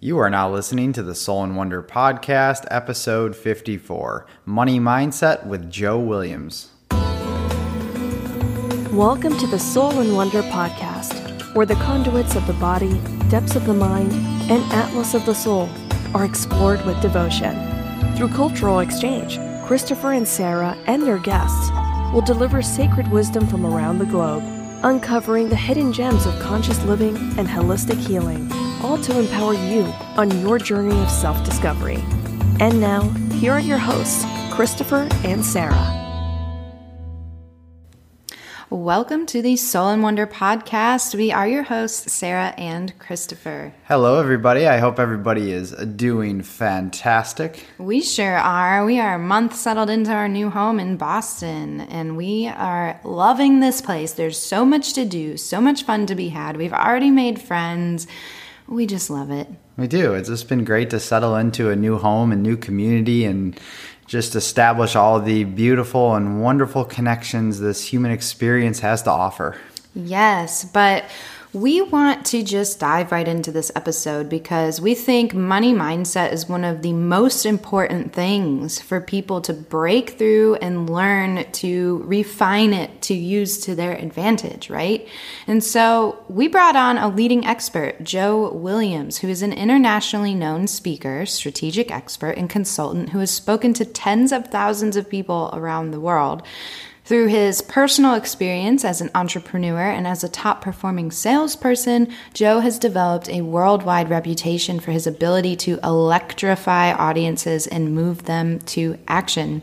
You are now listening to the Soul and Wonder Podcast, episode 54 Money Mindset with Joe Williams. Welcome to the Soul and Wonder Podcast, where the conduits of the body, depths of the mind, and atlas of the soul are explored with devotion. Through cultural exchange, Christopher and Sarah and their guests will deliver sacred wisdom from around the globe, uncovering the hidden gems of conscious living and holistic healing all to empower you on your journey of self discovery. And now, here are your hosts, Christopher and Sarah. Welcome to the Soul and Wonder podcast. We are your hosts, Sarah and Christopher. Hello, everybody. I hope everybody is doing fantastic. We sure are. We are a month settled into our new home in Boston, and we are loving this place. There's so much to do, so much fun to be had. We've already made friends we just love it. We do. It's just been great to settle into a new home and new community and just establish all the beautiful and wonderful connections this human experience has to offer. Yes, but we want to just dive right into this episode because we think money mindset is one of the most important things for people to break through and learn to refine it to use to their advantage, right? And so we brought on a leading expert, Joe Williams, who is an internationally known speaker, strategic expert, and consultant who has spoken to tens of thousands of people around the world. Through his personal experience as an entrepreneur and as a top performing salesperson, Joe has developed a worldwide reputation for his ability to electrify audiences and move them to action.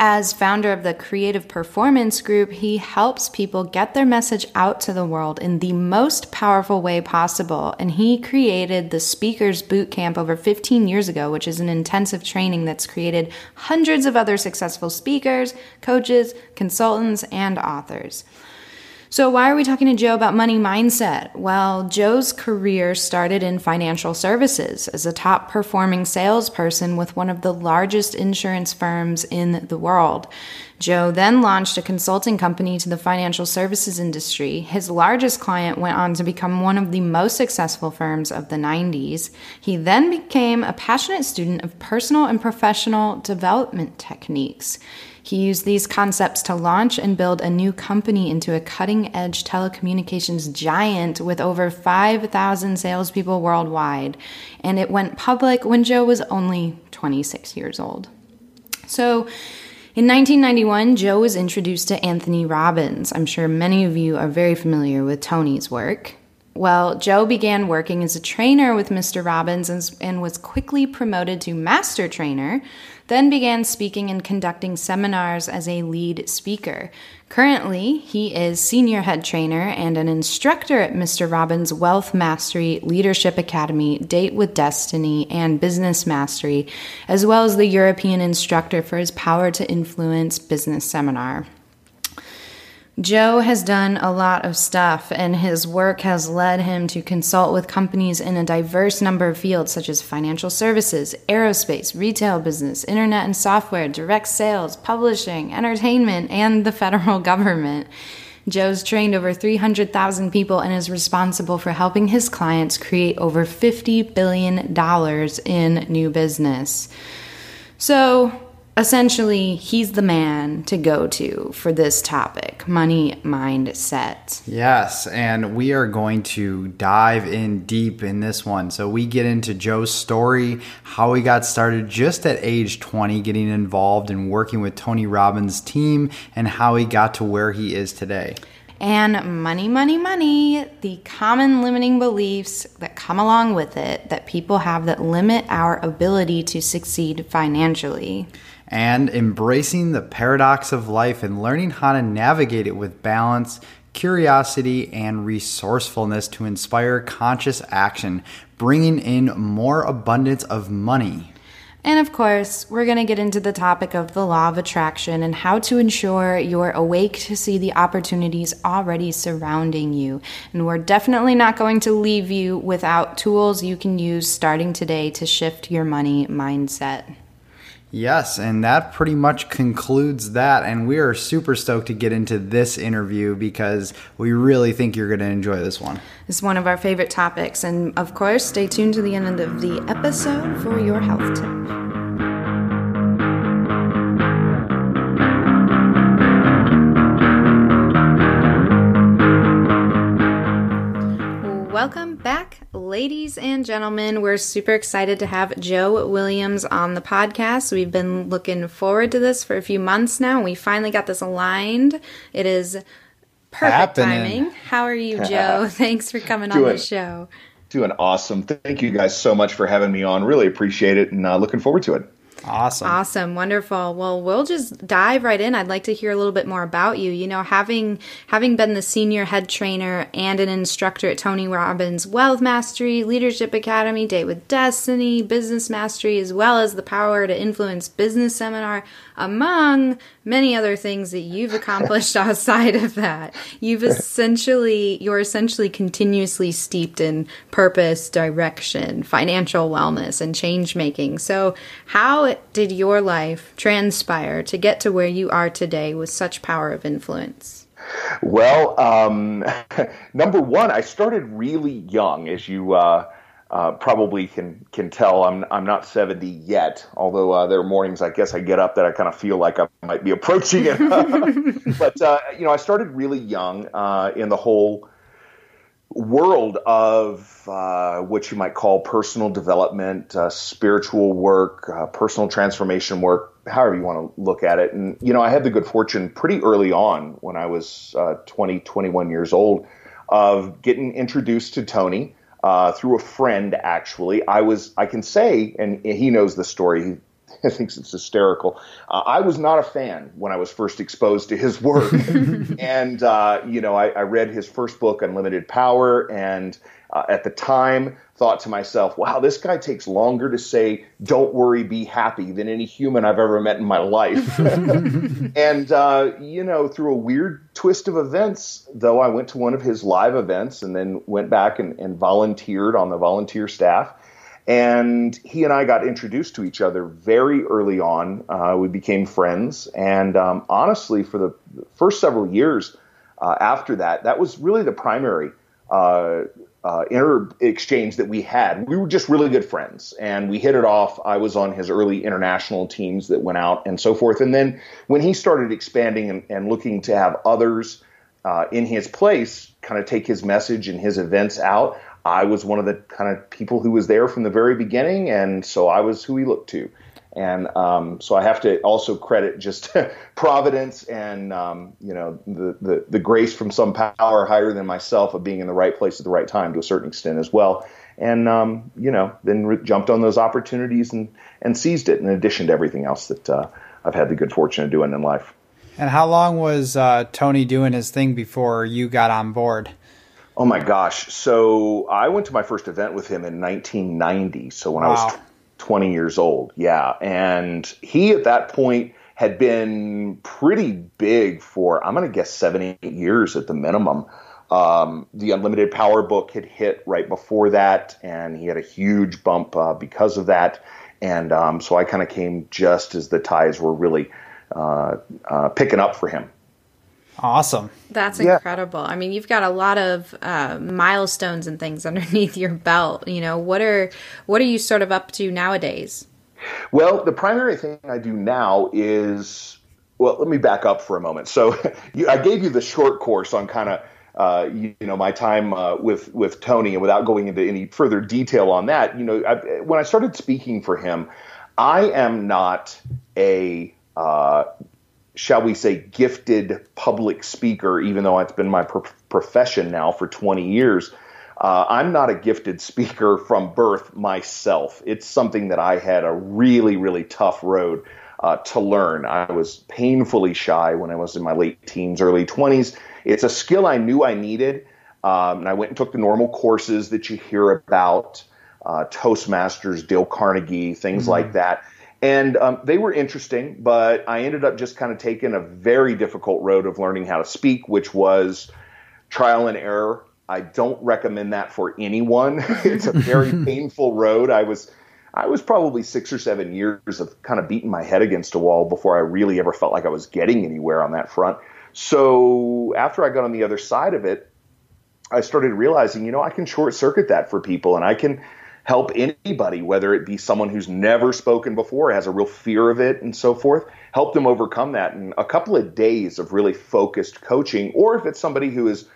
As founder of the Creative Performance Group, he helps people get their message out to the world in the most powerful way possible. And he created the Speakers Boot Camp over 15 years ago, which is an intensive training that's created hundreds of other successful speakers, coaches, consultants, and authors. So, why are we talking to Joe about money mindset? Well, Joe's career started in financial services as a top performing salesperson with one of the largest insurance firms in the world. Joe then launched a consulting company to the financial services industry. His largest client went on to become one of the most successful firms of the 90s. He then became a passionate student of personal and professional development techniques. He used these concepts to launch and build a new company into a cutting edge telecommunications giant with over 5,000 salespeople worldwide. And it went public when Joe was only 26 years old. So, in 1991, Joe was introduced to Anthony Robbins. I'm sure many of you are very familiar with Tony's work. Well, Joe began working as a trainer with Mr. Robbins and, and, was quickly promoted to master trainer, then began speaking and conducting seminars as a lead speaker. Currently, he is senior head trainer and an instructor at Mr. Robbins' Wealth Mastery Leadership Academy, Date with Destiny, and Business Mastery, as well as the European instructor for his Power to Influence business seminar. Joe has done a lot of stuff, and his work has led him to consult with companies in a diverse number of fields such as financial services, aerospace, retail business, internet and software, direct sales, publishing, entertainment, and the federal government. Joe's trained over 300,000 people and is responsible for helping his clients create over $50 billion in new business. So, essentially, he's the man to go to for this topic money mindset. Yes, and we are going to dive in deep in this one. So, we get into Joe's story, how he got started just at age 20, getting involved in working with Tony Robbins' team, and how he got to where he is today. And money, money, money, the common limiting beliefs that come along with it that people have that limit our ability to succeed financially and embracing the paradox of life and learning how to navigate it with balance, curiosity, and resourcefulness to inspire conscious action, bringing in more abundance of money. And of course, we're going to get into the topic of the law of attraction and how to ensure you're awake to see the opportunities already surrounding you. And we're definitely not going to leave you without tools you can use starting today to shift your money mindset. Yes, and that pretty much concludes that. And we are super stoked to get into this interview because we really think you're going to enjoy this one. It's one of our favorite topics. And of course, stay tuned to the end of the episode for your health tip. Welcome back, ladies and gentlemen. We're super excited to have Joe Williams on the podcast. We've been looking forward to this for a few months now. We finally got this aligned. It is perfect Happening. timing. How are you, Joe? Thanks for coming on the show. Doing awesome. Thank you guys so much for having me on. Really appreciate it and uh, looking forward to it. Awesome. Awesome. Wonderful. Well, we'll just dive right in. I'd like to hear a little bit more about you. You know, having having been the senior head trainer and an instructor at Tony Robbins Wealth Mastery, Leadership Academy, Date with Destiny, Business Mastery, as well as the Power to Influence Business Seminar, among many other things that you've accomplished outside of that. You've essentially you're essentially continuously steeped in purpose, direction, financial wellness, and change making. So, how did your life transpire to get to where you are today with such power of influence? Well, um, number one, I started really young, as you uh, uh, probably can can tell. I'm I'm not 70 yet, although uh, there are mornings I guess I get up that I kind of feel like I might be approaching it. but uh, you know, I started really young uh, in the whole world of uh, what you might call personal development, uh, spiritual work, uh, personal transformation work, however you want to look at it. And, you know, I had the good fortune pretty early on when I was uh, 20, 21 years old of getting introduced to Tony. Uh, through a friend, actually, I was. I can say, and he knows the story. I thinks it's hysterical. Uh, I was not a fan when I was first exposed to his work, and uh, you know, I, I, read his first book, Unlimited Power, and uh, at the time thought to myself, "Wow, this guy takes longer to say "Don't worry, be happy" than any human I've ever met in my life." and uh, you know, through a weird twist of events, though, I went to one of his live events and then went back and, and volunteered on the volunteer staff and he and I got introduced to each other very early on. Uh, we became friends. And um, honestly, for the first several years uh, after that, that was really the primary uh, uh, inter exchange that we had. We were just really good friends and we hit it off. I was on his early international teams that went out and so forth. And then when he started expanding and, and looking to have others uh, in his place kind of take his message and his events out, I was one of the kind of people who was there from the very beginning, and so I was who he looked to. And um, so I have to also credit just providence and um, you know the, the, the grace from some power higher than myself of being in the right place at the right time to a certain extent as well. And um, you know then re- jumped on those opportunities and and seized it. In addition to everything else that uh, I've had the good fortune of doing in life. And how long was uh, Tony doing his thing before you got on board? Oh my gosh. So I went to my first event with him in 1990. So when wow. I was 20 years old. Yeah. And he at that point had been pretty big for, I'm going to guess, seven, eight years at the minimum. Um, the Unlimited Power book had hit right before that, and he had a huge bump uh, because of that. And um, so I kind of came just as the ties were really uh, uh, picking up for him. Awesome. That's yeah. incredible. I mean, you've got a lot of uh, milestones and things underneath your belt. You know, what are what are you sort of up to nowadays? Well, the primary thing I do now is well. Let me back up for a moment. So, you, I gave you the short course on kind of. Uh, you, you, know my time uh, with with Tony, and without going into any further detail on that, you know, I, when I started speaking for him, I am not a uh, shall we say, gifted public speaker, even though it's been my pro- profession now for 20 years. Uh, I'm not a gifted speaker from birth myself. It's something that I had a really, really tough road uh, to learn. I was painfully shy when I was in my late teens, early 20s. It's a skill I knew I needed. Um, and I went and took the normal courses that you hear about uh, Toastmasters, Dale Carnegie, things mm-hmm. like that. And um, they were interesting, but I ended up just kind of taking a very difficult road of learning how to speak, which was trial and error. I don't recommend that for anyone. it's a very painful road. I was I was probably six or seven years of kind of beating my head against a wall before I really ever felt like I was getting anywhere on that front. So after I got on the other side of it, I started realizing, you know, I can short circuit that for people and I can help anybody, whether it be someone who's never spoken before, has a real fear of it and so forth, help them overcome that in a couple of days of really focused coaching. Or if it's somebody who is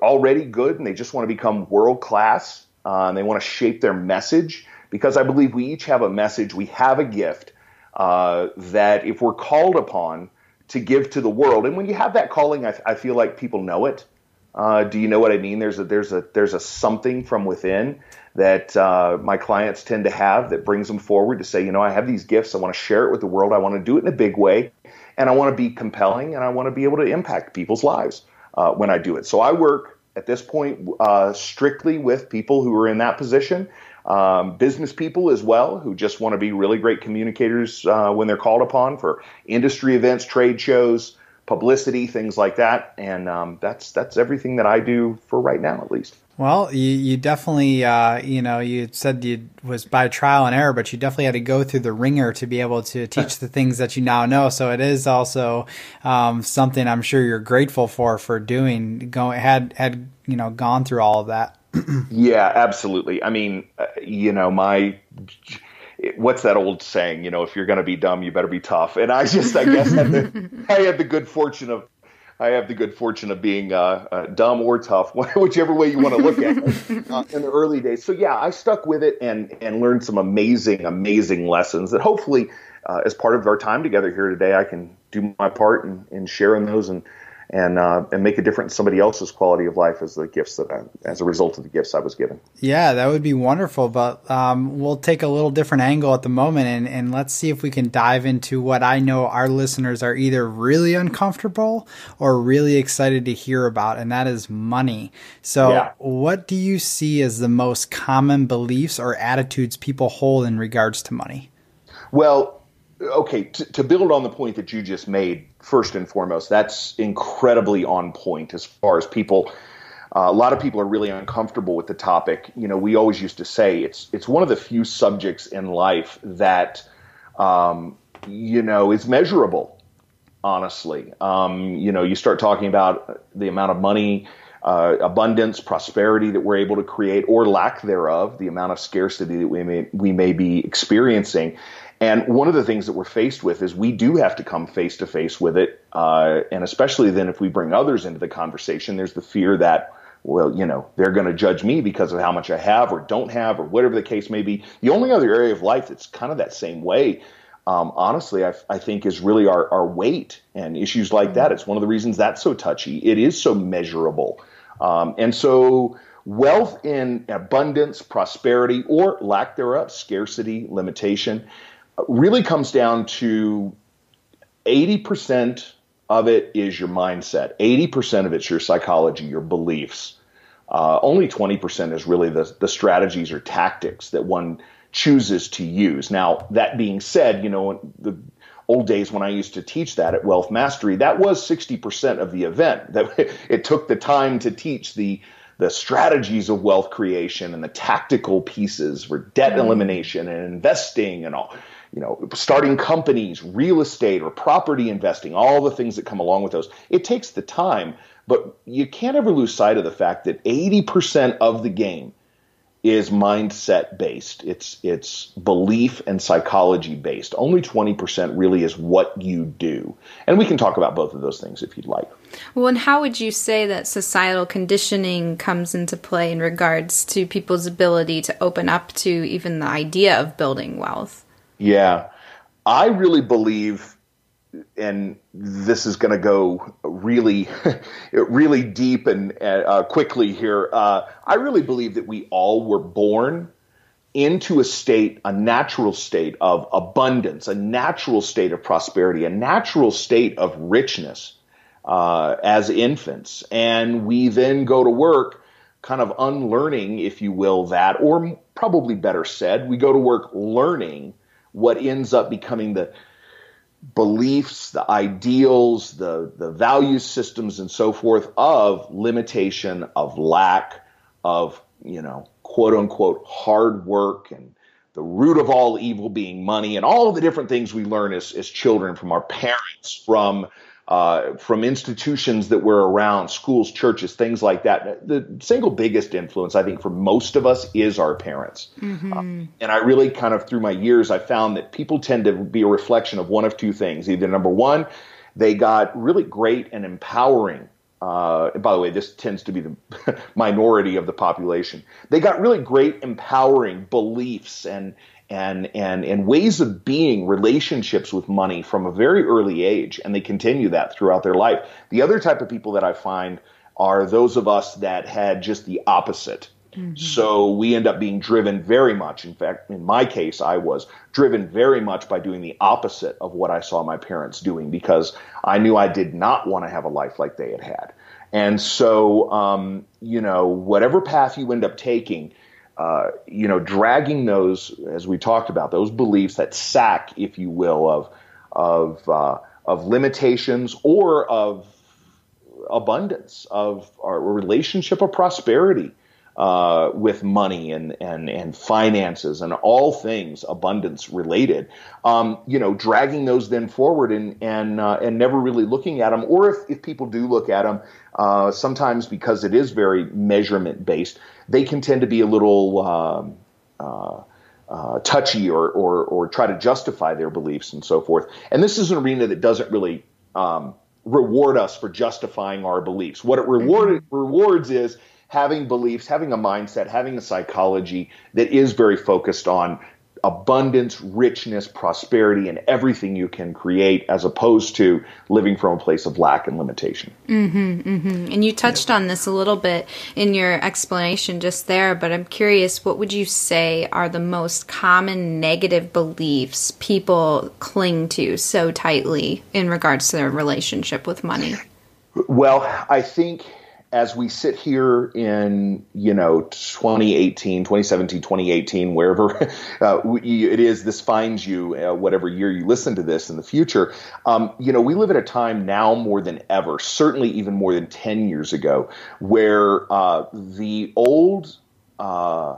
already good and they just want to become world class uh, and they want to shape their message, because I believe we each have a message, we have a gift uh, that if we're called upon to give to the world, and when you have that calling, I, I feel like people know it. Uh, do you know what I mean? There's a there's a there's a something from within that uh, my clients tend to have that brings them forward to say, you know, I have these gifts. I want to share it with the world. I want to do it in a big way, and I want to be compelling, and I want to be able to impact people's lives uh, when I do it. So I work at this point uh, strictly with people who are in that position. Um, business people as well who just want to be really great communicators uh, when they're called upon for industry events, trade shows, publicity, things like that. And um, that's that's everything that I do for right now, at least. Well, you, you definitely, uh, you know, you said you was by trial and error, but you definitely had to go through the ringer to be able to teach the things that you now know. So it is also um, something I'm sure you're grateful for for doing. Go had had you know gone through all of that. yeah, absolutely. I mean, uh, you know, my what's that old saying? You know, if you're going to be dumb, you better be tough. And I just, I guess, had the, I had the good fortune of, I have the good fortune of being uh, uh, dumb or tough, whichever way you want to look at it, uh, in the early days. So yeah, I stuck with it and and learned some amazing, amazing lessons that hopefully, uh, as part of our time together here today, I can do my part in, in sharing those and and uh, and make a difference in somebody else's quality of life as the gifts that I, as a result of the gifts I was given. Yeah, that would be wonderful. But um, we'll take a little different angle at the moment, and and let's see if we can dive into what I know our listeners are either really uncomfortable or really excited to hear about, and that is money. So, yeah. what do you see as the most common beliefs or attitudes people hold in regards to money? Well, okay, to, to build on the point that you just made, first and foremost, that's incredibly on point as far as people. Uh, a lot of people are really uncomfortable with the topic. You know, we always used to say it's it's one of the few subjects in life that um, you know is measurable. Honestly, um, you know, you start talking about the amount of money, uh, abundance, prosperity that we're able to create, or lack thereof, the amount of scarcity that we may we may be experiencing, and one of the things that we're faced with is we do have to come face to face with it. Uh, and especially then if we bring others into the conversation, there's the fear that, well, you know, they're going to judge me because of how much I have or don't have or whatever the case may be. The only other area of life that's kind of that same way, um, honestly, I, I, think is really our, our weight and issues like that. It's one of the reasons that's so touchy. It is so measurable. Um, and so, wealth in abundance, prosperity, or lack thereof, scarcity, limitation really comes down to 80% of it is your mindset, 80% of it's your psychology, your beliefs. Uh, only 20% is really the, the strategies or tactics that one chooses to use. Now, that being said, you know, the old days when I used to teach that at Wealth Mastery, that was 60% of the event. That it took the time to teach the the strategies of wealth creation and the tactical pieces for debt mm-hmm. elimination and investing and all you know, starting companies, real estate or property investing, all the things that come along with those. It takes the time, but you can't ever lose sight of the fact that 80% of the game is mindset based. It's it's belief and psychology based. Only 20% really is what you do. And we can talk about both of those things if you'd like. Well, and how would you say that societal conditioning comes into play in regards to people's ability to open up to even the idea of building wealth? Yeah. I really believe, and this is going to go really, really deep and uh, quickly here. Uh, I really believe that we all were born into a state, a natural state of abundance, a natural state of prosperity, a natural state of richness uh, as infants. And we then go to work kind of unlearning, if you will, that, or probably better said, we go to work learning what ends up becoming the beliefs, the ideals, the, the value systems, and so forth of limitation, of lack, of, you know, quote unquote hard work and the root of all evil being money, and all the different things we learn as, as children from our parents, from uh, from institutions that were around, schools, churches, things like that. The single biggest influence, I think, for most of us is our parents. Mm-hmm. Uh, and I really kind of, through my years, I found that people tend to be a reflection of one of two things. Either number one, they got really great and empowering uh, by the way, this tends to be the minority of the population. They got really great, empowering beliefs and and and and ways of being, relationships with money from a very early age, and they continue that throughout their life. The other type of people that I find are those of us that had just the opposite. Mm-hmm. So we end up being driven very much. In fact, in my case, I was driven very much by doing the opposite of what I saw my parents doing because I knew I did not want to have a life like they had had. And so, um, you know, whatever path you end up taking, uh, you know, dragging those, as we talked about, those beliefs, that sack, if you will, of of uh, of limitations or of abundance, of our relationship of prosperity, uh, with money and, and, and finances and all things abundance related, um, you know, dragging those then forward and, and, uh, and never really looking at them. Or if, if people do look at them, uh, sometimes because it is very measurement based, they can tend to be a little, um, uh, uh, touchy or, or, or try to justify their beliefs and so forth. And this is an arena that doesn't really, um, reward us for justifying our beliefs. What it reward, mm-hmm. rewards is having beliefs, having a mindset, having a psychology that is very focused on abundance, richness, prosperity, and everything you can create, as opposed to living from a place of lack and limitation. Mm-hmm, mm-hmm. And you touched on this a little bit in your explanation just there, but I'm curious, what would you say are the most common negative beliefs people cling to so tightly in regards to their relationship with money? Well, I think as we sit here in you know 2018 2017 2018 wherever uh, it is this finds you uh, whatever year you listen to this in the future. Um, you know we live at a time now more than ever certainly even more than 10 years ago where uh, the old uh,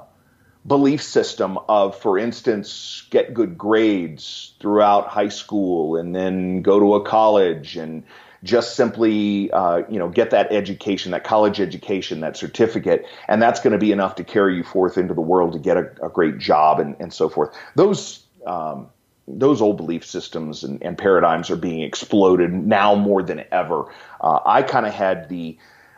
belief system of for instance get good grades throughout high school and then go to a college and just simply uh, you know get that education, that college education, that certificate, and that's going to be enough to carry you forth into the world to get a, a great job and, and so forth. Those um, those old belief systems and, and, paradigms are being exploded now more than ever. Uh, I kind of had the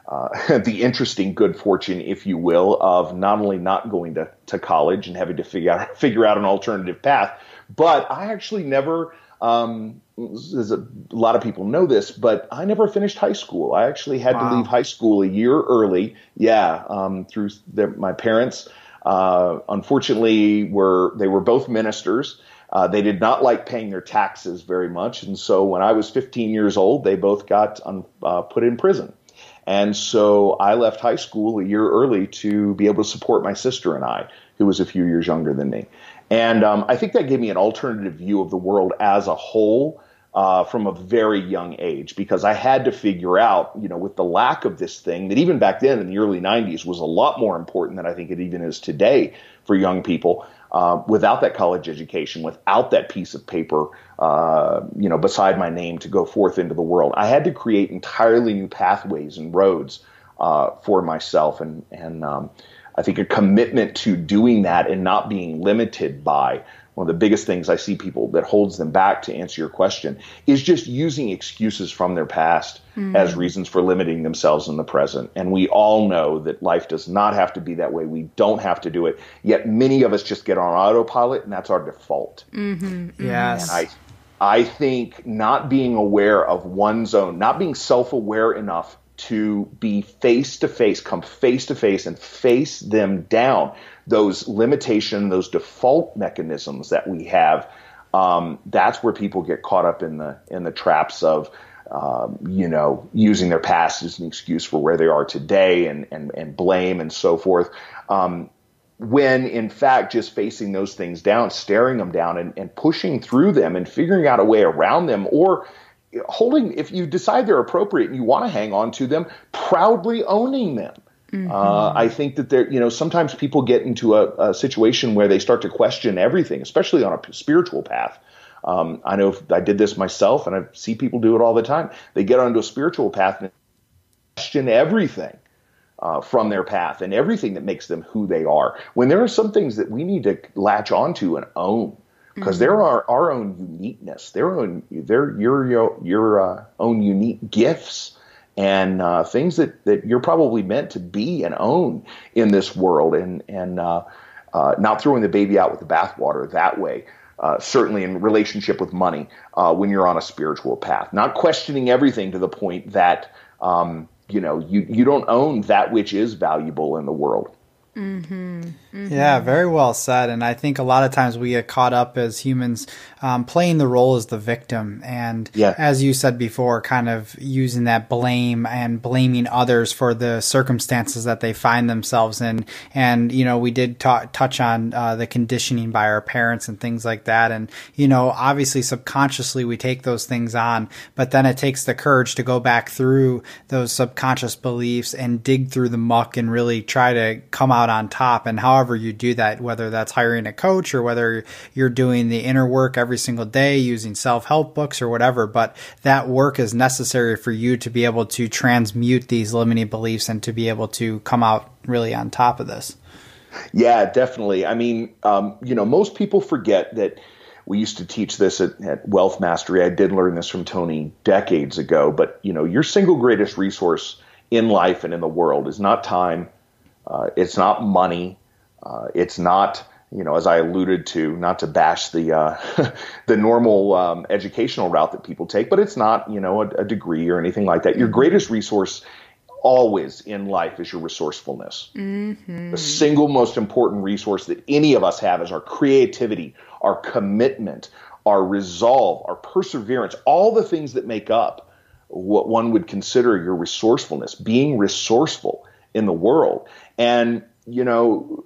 uh, the interesting good fortune, if you will, of not only not going to, to college and having to figure out figure out an alternative path, but I actually never um, a, a, lot of people know this, but I never finished high school. I actually had wow. to leave high school a year early. Yeah, um, through their, my parents. Uh, unfortunately, were they were both ministers. Uh, they did not like paying their taxes very much, and so when I was 15 years old, they both got un, uh, put in prison. And so I left high school a year early to be able to support my sister and I, who was a few years younger than me. And um, I think that gave me an alternative view of the world as a whole uh, from a very young age because I had to figure out, you know, with the lack of this thing that even back then in the early 90s was a lot more important than I think it even is today for young people. Uh, without that college education, without that piece of paper, uh, you know, beside my name to go forth into the world, I had to create entirely new pathways and roads uh, for myself, and and um, I think a commitment to doing that and not being limited by one of the biggest things I see people that holds them back to answer your question is just using excuses from their past mm. as reasons for limiting themselves in the present. And we all know that life does not have to be that way. We don't have to do it. Yet many of us just get on autopilot and that's our default. Mm-hmm. mm-hmm. Yes. And I, I think not being aware of one's own, not being self aware enough to be face to face, come face to face and face them down. Those limitation, those default mechanisms that we have, um, that's where people get caught up in the in the traps of, um, you know, using their past as an excuse for where they are today and and, and blame and so forth. Um, when in fact just facing those things down, staring them down and, and pushing through them and figuring out a way around them or holding if you decide they're appropriate and you want to hang on to them proudly owning them Mm-hmm. Uh, I think that there, you know, sometimes people get into a, a, situation where they start to question everything, especially on a spiritual path. Um, I know I did this myself, and I see people do it all the time. They get onto a spiritual path and question everything uh, from their path and everything that makes them who they are. When there are some things that we need to latch onto and own, because mm-hmm. there are our own uniqueness, their own, their your your, uh, own unique gifts and uh, things that, that you're probably meant to be and own in this world, and and uh, uh, not throwing the baby out with the bathwater that way. Uh, certainly in relationship with money uh, when you're on a spiritual path, not questioning everything to the point that um, you know you you don't own that which is valuable in the world. Mm-hmm. Mm-hmm. Yeah, very well said. And I think a lot of times we get caught up as humans um, playing the role as the victim. And yeah. as you said before, kind of using that blame and blaming others for the circumstances that they find themselves in. And, you know, we did ta- touch on uh, the conditioning by our parents and things like that. And, you know, obviously subconsciously we take those things on, but then it takes the courage to go back through those subconscious beliefs and dig through the muck and really try to come out on top. And however you do that, whether that's hiring a coach or whether you're doing the inner work every single day using self help books or whatever, but that work is necessary for you to be able to transmute these limiting beliefs and to be able to come out really on top of this. Yeah, definitely. I mean, um, you know, most people forget that we used to teach this at, at, Wealth Mastery. I did learn this from Tony decades ago, but you know, your single greatest resource in life and in the world is not time, uh, it's not money. Uh, it's not, you know, as I alluded to, not to bash the uh, the normal um, educational route that people take, but it's not, you know, a, a, degree or anything like that. Your greatest resource always in life is your resourcefulness. Mm-hmm. The single most important resource that any of us have is our creativity, our commitment, our resolve, our perseverance, all the things that make up what one would consider your resourcefulness, being resourceful in the world. And you know,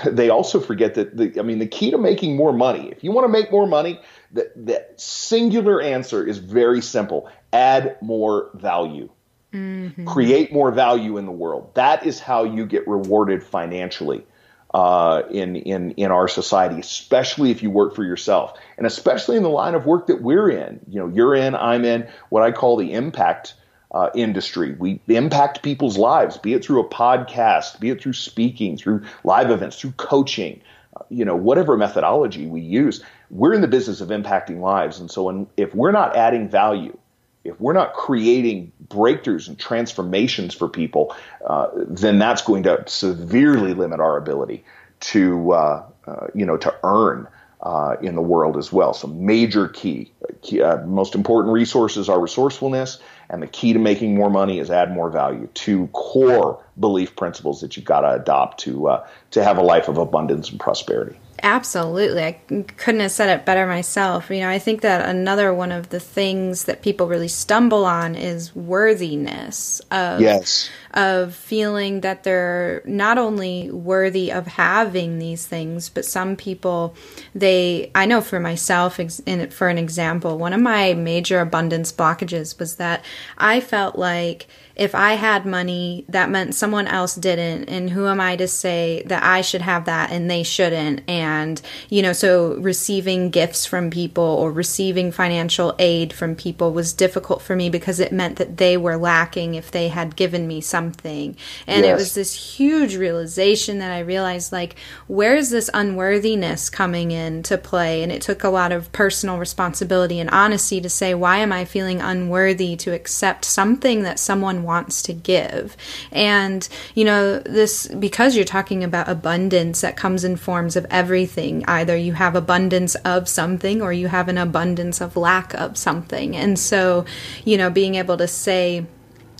they also forget that the, I mean, the key to making more money, if you want to make more money, the, the singular answer is very simple add more value. Mm-hmm. Create more value in the world. That is how you get rewarded financially uh, in in in our society, especially if you work for yourself, and especially in the line of work that we're in. You know, you're in, I'm in, what I call the impact uh, industry. We impact people's lives, be it through a podcast, be it through speaking, through live events, through coaching, uh, you know, whatever methodology we use. We're in the business of impacting lives. And so when, if we're not adding value, if we're not creating breakthroughs and transformations for people, uh, then that's going to severely limit our ability to, uh, uh, you know, to earn uh, in the world as well. So major key, key uh, most important resources are resourcefulness, and the key to making more money is add more value. Two core belief principles that you've got to adopt to uh, to have a life of abundance and prosperity. Absolutely. I couldn't have said it better myself. You know, I think that another one of the things that people really stumble on is worthiness of yes. of feeling that they're not only worthy of having these things, but some people they I know for myself in for an example, one of my major abundance blockages was that I felt like if I had money, that meant someone else didn't. And who am I to say that I should have that and they shouldn't? And, you know, so receiving gifts from people or receiving financial aid from people was difficult for me because it meant that they were lacking if they had given me something. And yes. it was this huge realization that I realized, like, where's this unworthiness coming into play? And it took a lot of personal responsibility and honesty to say, why am I feeling unworthy to accept something that someone wants to give. And, you know, this, because you're talking about abundance that comes in forms of everything, either you have abundance of something or you have an abundance of lack of something. And so, you know, being able to say,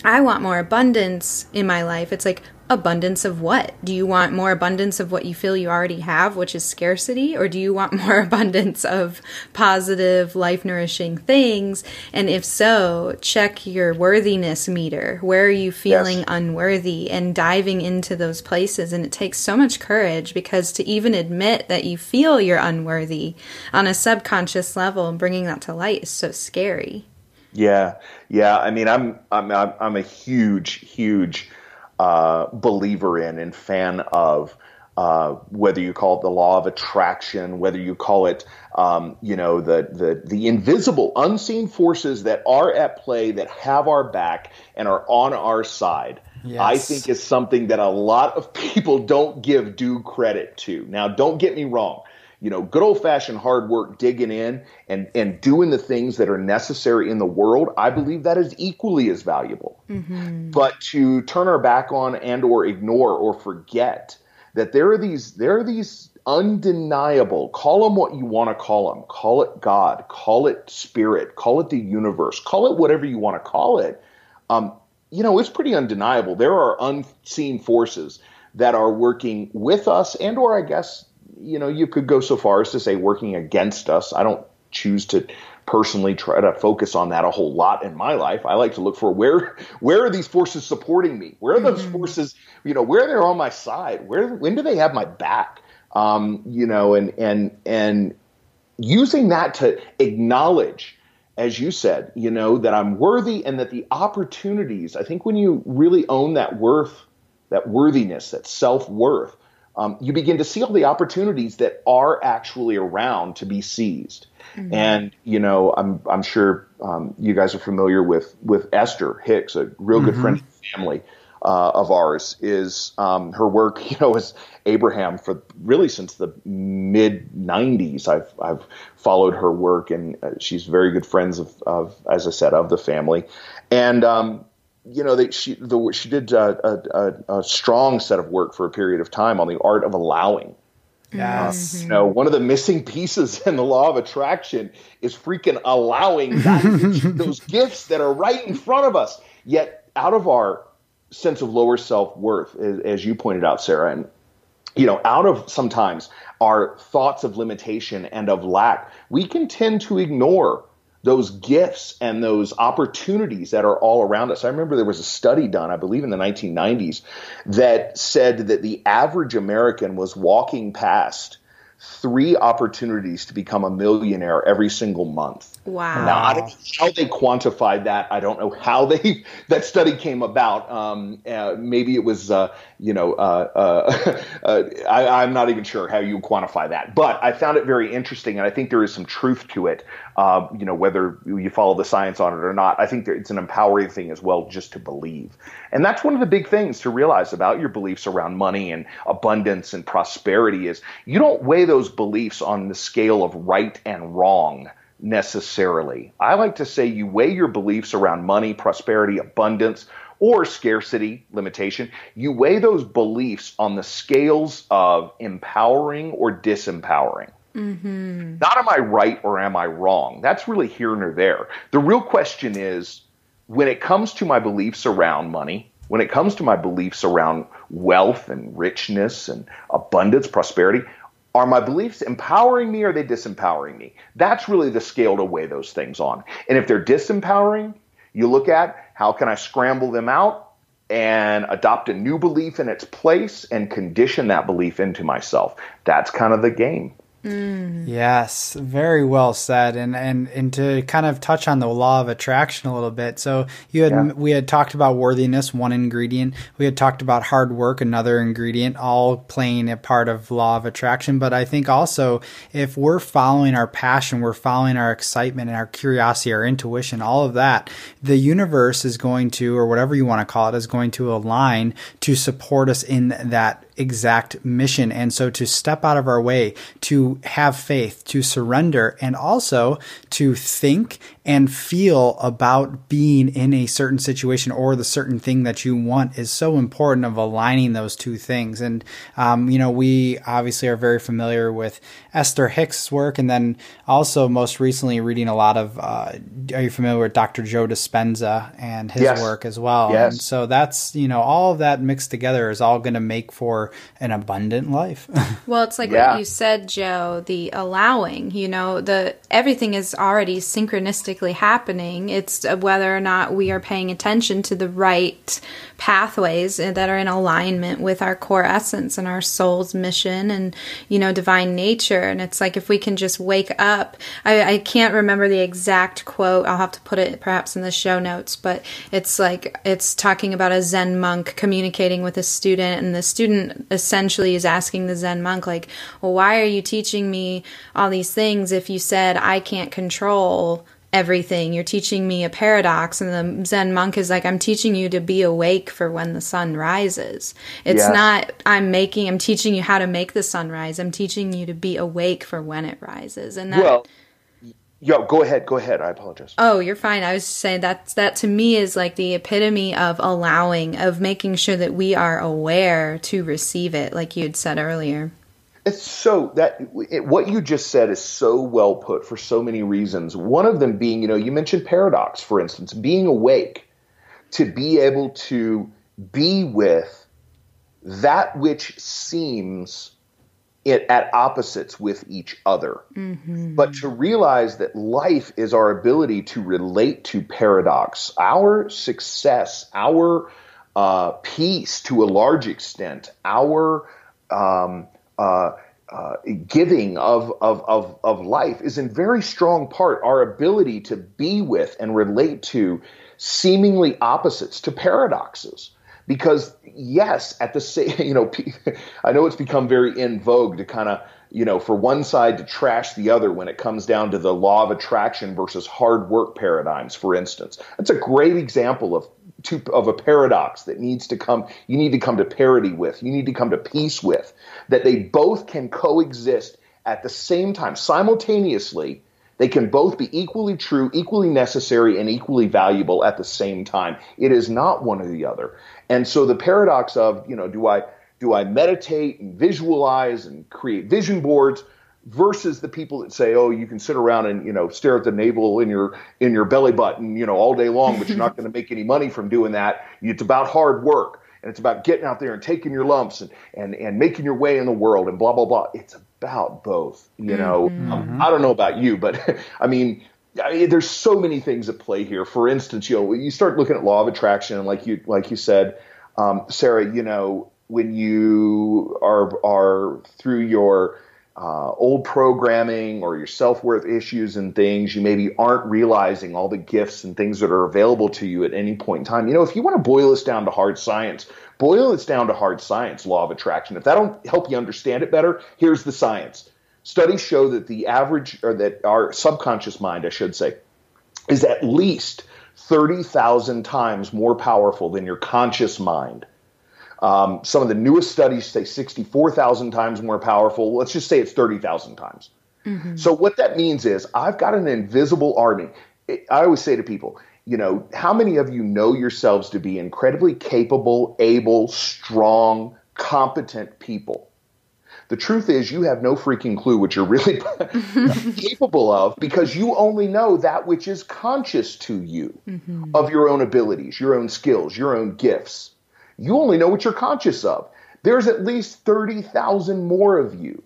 I want more abundance in my life. It's like, abundance of what? Do you want more abundance of what you feel you already have, which is scarcity? Or do you want more abundance of positive, life nourishing things? And if so, check your worthiness meter. Where are you feeling yes. unworthy and diving into those places? And it takes so much courage because to even admit that you feel you're unworthy on a subconscious level and bringing that to light is so scary. Yeah. Yeah. I mean, I'm, I'm, I'm a huge, huge, uh, believer in and fan of. Uh, whether you call it the law of attraction, whether you call it, um, you know, the, the the invisible, unseen forces that are at play that have our back and are on our side. Yes. I think is something that a lot of people don't give due credit to. Now, don't get me wrong you know, good old fashioned hard work, digging in and, and doing the things that are necessary in the world, I believe that is equally as valuable. Mm-hmm. But to turn our back on and or ignore or forget that there are these there are these undeniable call them what you want to call them call it god call it spirit call it the universe call it whatever you want to call it um, you know it's pretty undeniable there are unseen forces that are working with us and or i guess you know, you could go so far as to say working against us. I don't choose to personally try to focus on that a whole lot in my life. I like to look for where where are these forces supporting me? Where are those mm-hmm. forces, you know, where they're on my side? Where when do they have my back? Um, you know, and and and using that to acknowledge as you said, you know, that I'm worthy and that the opportunities, I think when you really own that worth, that worthiness, that self worth, um, you begin to see all the opportunities that are actually around to be seized. Mm-hmm. And you know, I'm I'm sure um, you guys are familiar with with Esther Hicks, a real good mm-hmm. friend of the family uh, of ours. Is um, her work, you know, as Abraham for really since the mid '90s. I've I've followed her work, and uh, she's very good friends of, of, as I said, of the family. And um, you know, they, she the, she did a, a, a, strong set of work for a period of time on the art of allowing. Yes. Uh, you know, one of the missing pieces in the law of attraction is freaking allowing that, those gifts that are right in front of us. Yet, out of our sense of lower self worth, as, as you pointed out, Sarah, and you know, out of sometimes our thoughts of limitation and of lack, we can tend to ignore those gifts and those opportunities that are all around us. I remember there was a study done, I believe in the 1990s, that said that the average American was walking past three opportunities to become a millionaire every single month. Wow. Now, I don't know how they quantified that. I don't know how they that study came about. Um, uh, maybe it was, uh, you know, uh, uh, uh I, am not even sure how you quantify that. But I found it very interesting, and I think there is some truth to it. Uh, you know, whether you follow the science on it or not, I think it's an empowering thing as well, just to believe. And that's one of the big things to realize about your beliefs around money and abundance and prosperity is you don't weigh those beliefs on the scale of right and wrong necessarily. I like to say you weigh your beliefs around money, prosperity, abundance, or scarcity, limitation. You weigh those beliefs on the scales of empowering or disempowering. Mm-hmm. Not am I right or am I wrong? That's really here nor there. The real question is when it comes to my beliefs around money, when it comes to my beliefs around wealth and richness and abundance, prosperity, are my beliefs empowering me or are they disempowering me? That's really the scale to weigh those things on. And if they're disempowering, you look at how can I scramble them out and adopt a new belief in its place and condition that belief into myself. That's kind of the game. Mm. Yes, very well said. And, and and to kind of touch on the law of attraction a little bit. So you had yeah. we had talked about worthiness, one ingredient. We had talked about hard work, another ingredient, all playing a part of law of attraction. But I think also if we're following our passion, we're following our excitement and our curiosity, our intuition, all of that, the universe is going to, or whatever you want to call it, is going to align to support us in that exact mission. And so to step out of our way, to have faith, to surrender, and also to think and feel about being in a certain situation or the certain thing that you want is so important of aligning those two things. And, um, you know, we obviously are very familiar with Esther Hicks' work and then also most recently reading a lot of, uh, are you familiar with Dr. Joe Dispenza and his yes. work as well? Yes. And so that's, you know, all of that mixed together is all going to make for an abundant life. well, it's like yeah. what you said, Joe, the allowing, you know, the everything is already synchronistically happening. It's whether or not we are paying attention to the right pathways that are in alignment with our core essence and our soul's mission and you know divine nature. And it's like if we can just wake up I, I can't remember the exact quote. I'll have to put it perhaps in the show notes but it's like it's talking about a zen monk communicating with a student and the student essentially is asking the zen monk like well why are you teaching me all these things if you said i can't control everything. You're teaching me a paradox. And the Zen monk is like, I'm teaching you to be awake for when the sun rises. It's not, I'm making, I'm teaching you how to make the sun rise. I'm teaching you to be awake for when it rises. And that. Well, Yo, go ahead, go ahead. I apologize. Oh, you're fine. I was saying that that to me is like the epitome of allowing, of making sure that we are aware to receive it, like you had said earlier. It's so that it, what you just said is so well put for so many reasons. One of them being, you know, you mentioned paradox, for instance, being awake to be able to be with that which seems it at opposites with each other. Mm-hmm. But to realize that life is our ability to relate to paradox, our success, our uh, peace to a large extent, our um, uh, uh, giving of, of, of, of life is in very strong part our ability to be with and relate to seemingly opposites, to paradoxes. Because yes, at the same, you know, I know it's become very in vogue to kind of, you know, for one side to trash the other when it comes down to the law of attraction versus hard work paradigms, for instance. That's a great example of to, of a paradox that needs to come you need to come to parity with you need to come to peace with that they both can coexist at the same time. Simultaneously they can both be equally true equally necessary and equally valuable at the same time. It is not one or the other. And so the paradox of you know do i do i meditate and visualize and create vision boards versus the people that say, "Oh, you can sit around and you know stare at the navel in your in your belly button, you know, all day long, but you're not going to make any money from doing that." It's about hard work and it's about getting out there and taking your lumps and and and making your way in the world and blah blah blah. It's about both, you know. Mm-hmm. Um, I don't know about you, but I mean. I mean, there's so many things at play here. For instance, you know, you start looking at law of attraction, and like you, like you said, um, Sara, you know, when you are are through your uh, old programming or your self worth issues and things, you maybe aren't realizing all the gifts and things that are available to you at any point in time. You know, if you want to boil this down to hard science, boil this down to hard science, law of attraction. If that don't help you understand it better, here's the science. Studies show that the average, or that our subconscious mind, I should say, is at least 30,000 times more powerful than your conscious mind. Um, some of the newest studies say 64,000 times more powerful. Let's just say it's 30,000 times. Mm-hmm. So, what that means is I've got an invisible army. I always say to people, you know, how many of you know yourselves to be incredibly capable, able, strong, competent people? The truth is, you have no freaking clue what you're really capable of because you only know that which is conscious to you mm-hmm. of your own abilities, your own skills, your own gifts. You only know what you're conscious of. There's at least 30,000 more of you.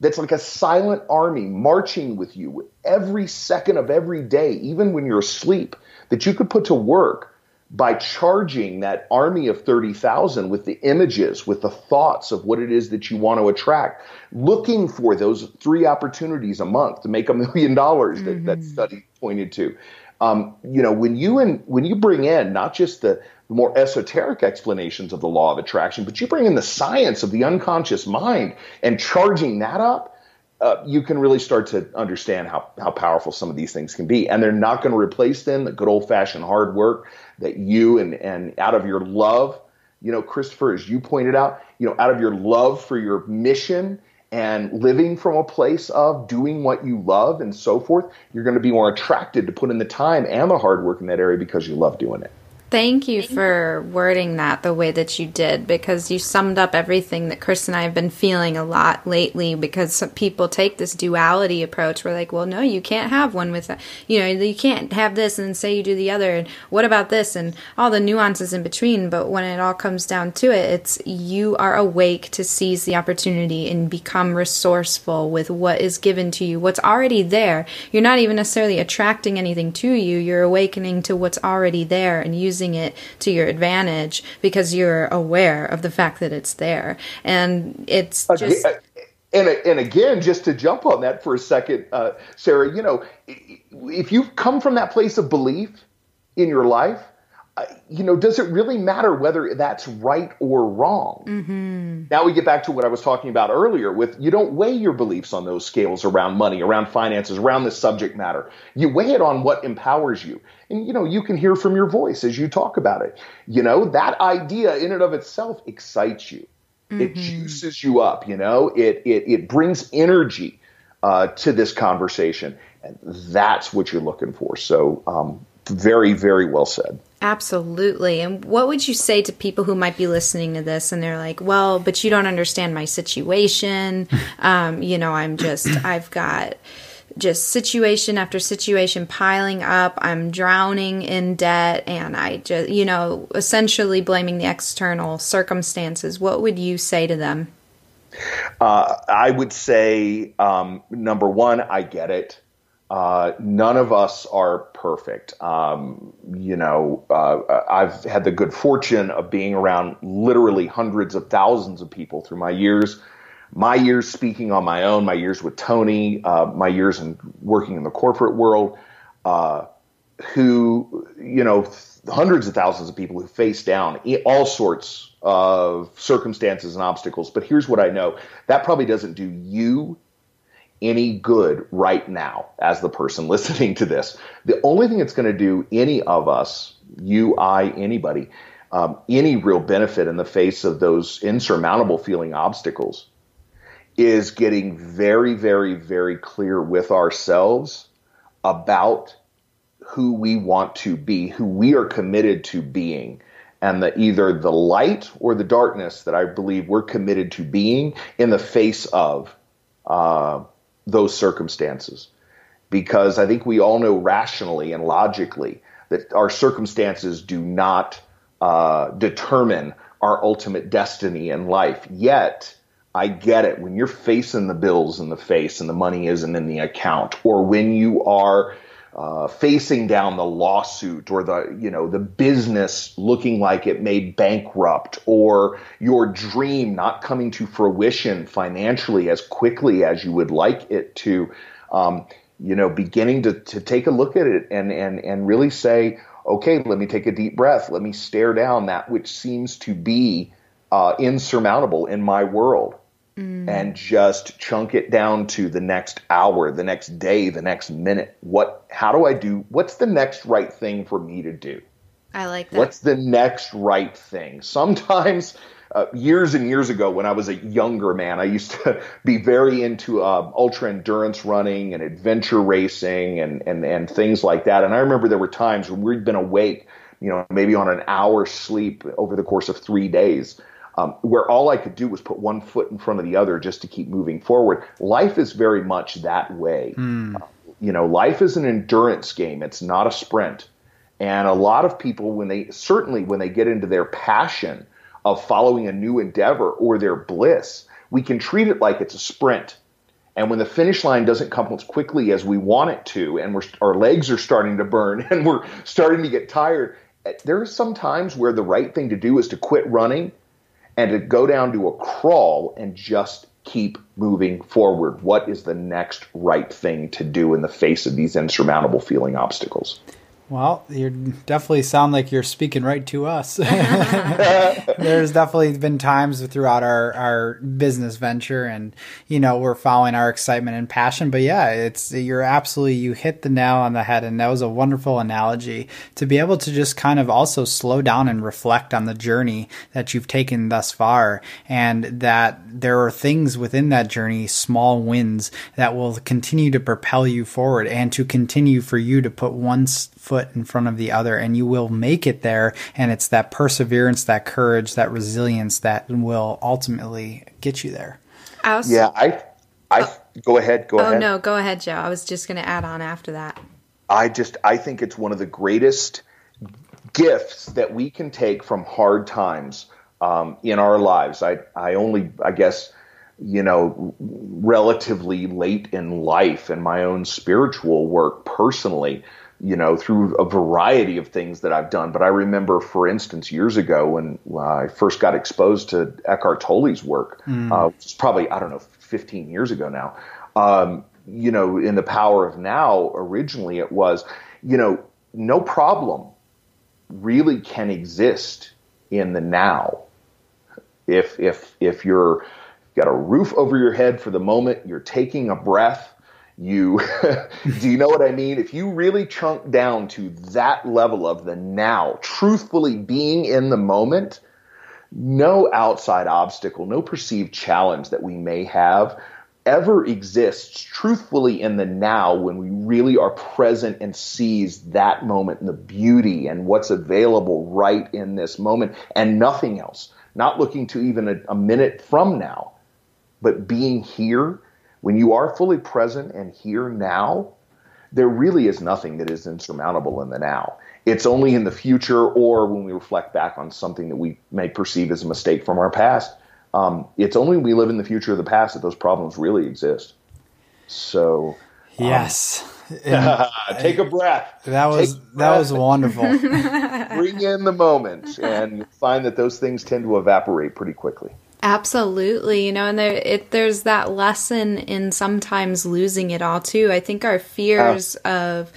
That's like a silent army marching with you every second of every day, even when you're asleep, that you could put to work by charging that army of 30,000 with the images, with the thoughts of what it is that you want to attract, looking for those three opportunities a month to make a million dollars that that mm-hmm. study pointed to. Um, you know, when you and when you bring in not just the more esoteric explanations of the law of attraction, but you bring in the science of the unconscious mind and charging that up, uh, you can really start to understand how, how powerful some of these things can be. And they're not going to replace then the good old fashioned hard work that you and, and out of your love, you know, Christopher, as you pointed out, you know, out of your love for your mission and living from a place of doing what you love and so forth, you're going to be more attracted to put in the time and the hard work in that area because you love doing it. Thank you for wording that the way that you did because you summed up everything that Chris and I have been feeling a lot lately because people take this duality approach. We're like, well, no, you can't have one with, you know, you can't have this and say you do the other. And what about this? And all the nuances in between. But when it all comes down to it, it's you are awake to seize the opportunity and become resourceful with what is given to you, what's already there. You're not even necessarily attracting anything to you. You're awakening to what's already there and using using it to your advantage because you're aware of the fact that it's there. And it's just. And, and again, just to jump on that for a second, uh, Sara, you know, if you've come from that place of belief in your life, you know, does it really matter whether that's right or wrong? Mm-hmm. Now we get back to what I was talking about earlier with you don't weigh your beliefs on those scales around money, around finances, around this subject matter. You weigh it on what empowers you. And, you know, you can hear from your voice as you talk about it. You know, that idea in and of itself excites you. Mm-hmm. It juices you up, you know, it, it, it brings energy uh, to this conversation. And that's what you're looking for. So, um, very, very well said. Absolutely. And what would you say to people who might be listening to this and they're like, well, but you don't understand my situation. Um, you know, I'm just, I've got just situation after situation piling up. I'm drowning in debt and I just, you know, essentially blaming the external circumstances. What would you say to them? Uh, I would say, um, number one, I get it. Uh, none of us are perfect. Um, you know, uh, I've had the good fortune of being around literally hundreds of thousands of people through my years. My years speaking on my own, my years with Tony, uh, my years in working in the corporate world, uh, who, you know, hundreds of thousands of people who face down all sorts of circumstances and obstacles. But here's what I know that probably doesn't do you any good right now as the person listening to this. The only thing it's going to do any of us, you, I, anybody, um, any real benefit in the face of those insurmountable feeling obstacles is getting very, very, very clear with ourselves about who we want to be, who we are committed to being, and the either the light or the darkness that I believe we're committed to being in the face of uh, those circumstances because I think we all know rationally and logically that our circumstances do not uh, determine our ultimate destiny in life. Yet, I get it when you're facing the bills in the face and the money isn't in the account, or when you are uh, facing down the lawsuit or the you know the business looking like it may bankrupt or your dream not coming to fruition financially as quickly as you would like it to um, you know beginning to, to take a look at it and and and really say okay let me take a deep breath. Let me stare down that which seems to be uh, insurmountable in my world mm. and just chunk it down to the next hour, the next day, the next minute. What how do I do what's the next right thing for me to do? I like that. What's the next right thing? Sometimes uh, years and years ago, when I was a younger man, I used to be very into uh, ultra endurance running and adventure racing and, and, and things like that. And I remember there were times when we'd been awake, you know, maybe on an hour sleep over the course of three days um, where all I could do was put one foot in front of the other just to keep moving forward. Life is very much that way. Mm. Uh, you know, life is an endurance game. It's not a sprint. And a lot of people, when they certainly when they get into their passion of following a new endeavor or their bliss, we can treat it like it's a sprint. And when the finish line doesn't come as quickly as we want it to, and our legs are starting to burn and we're starting to get tired, eh, there are some times where the right thing to do is to quit running and to go down to a crawl and just keep moving forward. What is the next right thing to do in the face of these insurmountable feeling obstacles? Well, you definitely sound like you're speaking right to us. There's definitely been times throughout our, our business venture and, you know, we're following our excitement and passion. But yeah, it's, you're absolutely, you hit the nail on the head. And that was a wonderful analogy to be able to just kind of also slow down and reflect on the journey that you've taken thus far. And that there are things within that journey, small wins that will continue to propel you forward and to continue for you to put one foot in front of the other and you will make it there and it's that perseverance that courage that resilience that will ultimately get you there. Also, yeah i i oh, go ahead go oh, ahead. oh no go ahead joe. I was just going to add on after that. I just i think it's one of the greatest gifts that we can take from hard times um, in our lives. I i only i guess you know, relatively late in life and my own spiritual work personally you know, through a variety of things that I've done. But I remember, for instance, years ago when I first got exposed to Eckhart Tolle's work, mm. uh, which is probably, I don't know, 15 years ago now. Um, you know, in the power of now, originally it was, you know, no problem really can exist in the now. If if if you're got a roof over your head for the moment, you're taking a breath, you do you know what I mean? If you really chunk down to that level of the now, truthfully being in the moment, no outside obstacle, no perceived challenge that we may have ever exists truthfully in the now when we really are present and seize that moment and the beauty and what's available right in this moment and nothing else. Not looking to even a, a minute from now, but being here. When you are fully present and here now, there really is nothing that is insurmountable in the now. It's only in the future or when we reflect back on something that we may perceive as a mistake from our past um, it's only when we live in the future of the past that those problems really exist. So, um, yes. take a breath. That was breath. that was wonderful. Bring in the moment and find that those things tend to evaporate pretty quickly. Absolutely, you know, and there it, there's that lesson in sometimes losing it all too. I think our fears uh, of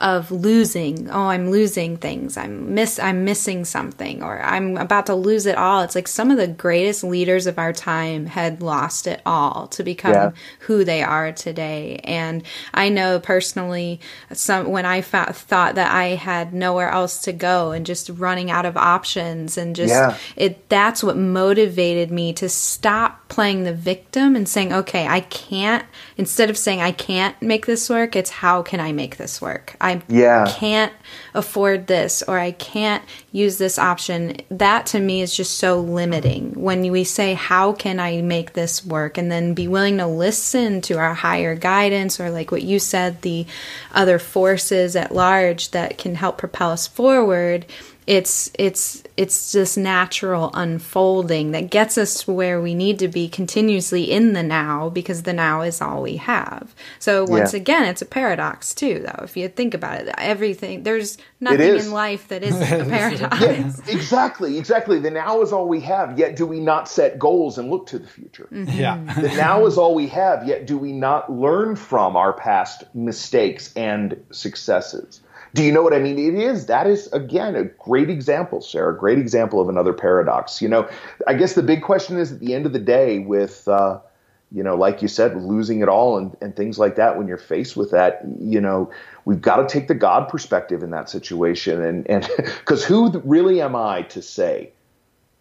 of losing. Oh, I'm losing things. I'm miss I'm missing something or I'm about to lose it all. It's like some of the greatest leaders of our time had lost it all to become yeah. who they are today. And I know personally some when I thought that I had nowhere else to go and just running out of options and just yeah. it that's what motivated me to stop playing the victim and saying, "Okay, I can't." Instead of saying I can't make this work, it's how can I make this work? I yeah. can't afford this or I can't use this option. That to me is just so limiting. When we say, How can I make this work? and then be willing to listen to our higher guidance or, like what you said, the other forces at large that can help propel us forward it's it's it's this natural unfolding that gets us to where we need to be continuously in the now because the now is all we have. So once yeah. again, it's a paradox too, though. If you think about it, everything there's nothing in life that isn't a paradox. yeah, exactly, exactly. The now is all we have. Yet do we not set goals and look to the future? Mm-hmm. Yeah, the now is all we have. Yet do we not learn from our past mistakes and successes? Do you know what I mean? It is. That is, again, a great example, Sara, great example of another paradox. You know, I guess the big question is at the end of the day, with, uh, you know, like you said, losing it all and, and things like that, when you're faced with that, you know, we've got to take the God perspective in that situation. And, and because who really am I to say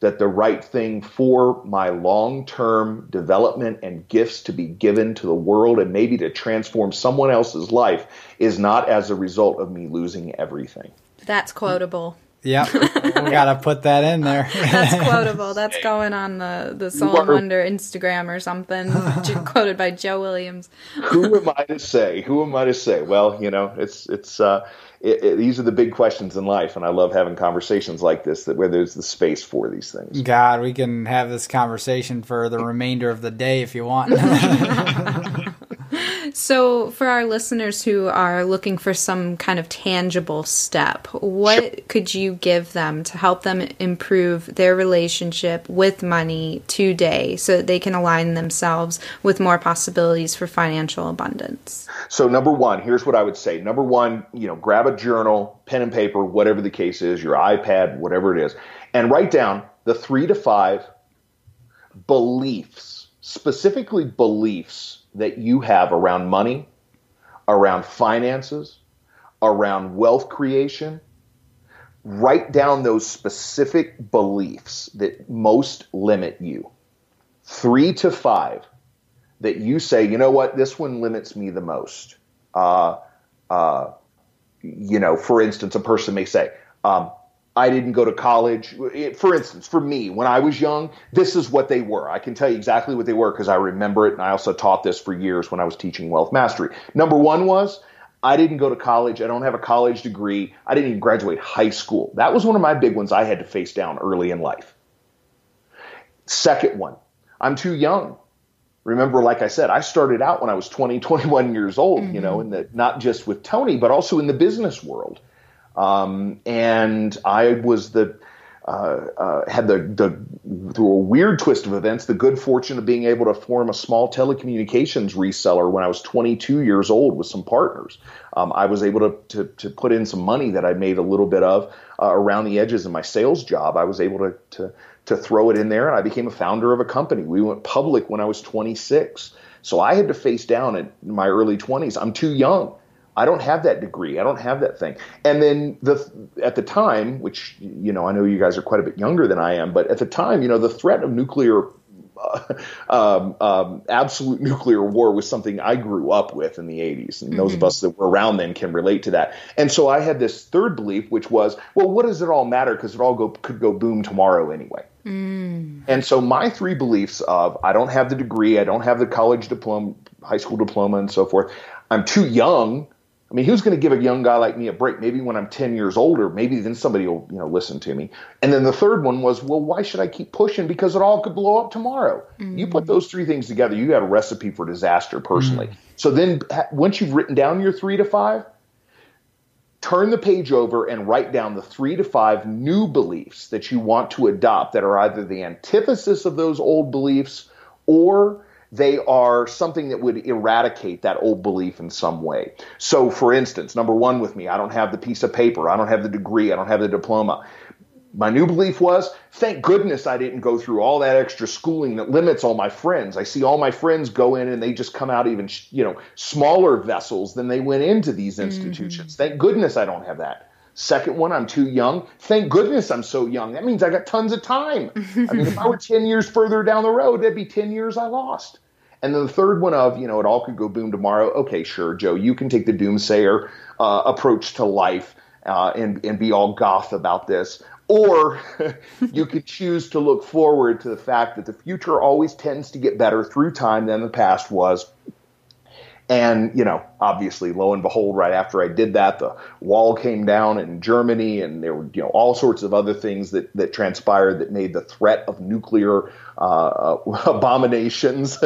that the right thing for my long term development and gifts to be given to the world and maybe to transform someone else's life is not as a result of me losing everything. That's quotable. Yep, we gotta put that in there. That's quotable. That's going on the the Soul and Wonder Instagram or something. quoted by Joe Williams. Who am I to say? Who am I to say? Well, you know, it's it's uh, it, it, these are the big questions in life, and I love having conversations like this that where there's the space for these things. God, we can have this conversation for the remainder of the day if you want. So, for our listeners who are looking for some kind of tangible step, what sure. could you give them to help them improve their relationship with money today so that they can align themselves with more possibilities for financial abundance? So, number one, here's what I would say. Number one, you know, grab a journal, pen and paper, whatever the case is, your iPad, whatever it is, and write down the three to five beliefs, specifically beliefs that you have around money, around finances, around wealth creation, write down those specific beliefs that most limit you. Three to five that you say, you know what, this one limits me the most. Uh, uh, you know, for instance, a person may say, um, I didn't go to college. It, for instance, for me, when I was young, this is what they were. I can tell you exactly what they were because I remember it, and I also taught this for years when I was teaching wealth mastery. Number one was I didn't go to college. I don't have a college degree. I didn't even graduate high school. That was one of my big ones I had to face down early in life. Second one, I'm too young. remember, like I said, I started out when I was 20, 21 years old, mm-hmm. you know, in the, not just with Tony, but also in the business world. Um, and I was the, uh, uh, had the, the, through a weird twist of events, the good fortune of being able to form a small telecommunications reseller when I was 22 years old with some partners. Um, I was able to, to, to, put in some money that I made a little bit of uh, around the edges in my sales job. I was able to, to, to throw it in there and I became a founder of a company. We went public when I was 26. So I had to face down in my early 20s. I'm too young. I don't have that degree. I don't have that thing. And then the at the time, which you know, I know you guys are quite a bit younger than I am, but at the time, you know, the threat of nuclear uh, um, um, absolute nuclear war was something I grew up with in the 80s. And mm-hmm. those of mm-hmm. us that were around then can relate to that. And so I had this third belief, which was, well, what does it all matter? Because it all go, could go boom tomorrow anyway. Mm. And so my three beliefs of I don't have the degree, I don't have the college diploma, high school diploma, and so forth. I'm too young I mean, who's going to give a young guy like me a break? Maybe when I'm 10 years older, maybe then somebody will, you know, listen to me. And then the third one was, well, why should I keep pushing? Because it all could blow up tomorrow. Mm-hmm. You put those three things together, you got a recipe for disaster personally. Mm-hmm. So then once you've written down your three to five, turn the page over and write down the three to five new beliefs that you want to adopt that are either the antithesis of those old beliefs or they are something that would eradicate that old belief in some way. So, for instance, number one with me, I don't have the piece of paper, I don't have the degree, I don't have the diploma. My new belief was, thank goodness I didn't go through all that extra schooling that limits all my friends. I see all my friends go in and they just come out even, you know, smaller vessels than they went into these mm-hmm. institutions. Mm-hmm. Thank goodness I don't have that. Second one, I'm too young. Thank goodness I'm so young. That means I got tons of time. I mean, if I were 10 years further down the road, that'd be 10 years I lost. And then the third one of, you know, it all could go boom tomorrow. Okay, sure, Joe, you can take the doomsayer uh, approach to life uh, and, and be all goth about this. Or you could choose to look forward to the fact that the future always tends to get better through time than the past was. And, you know, obviously, lo and behold, right after I did that, the wall came down in Germany, and there were, you know, all sorts of other things that, that transpired that made the threat of nuclear uh, abominations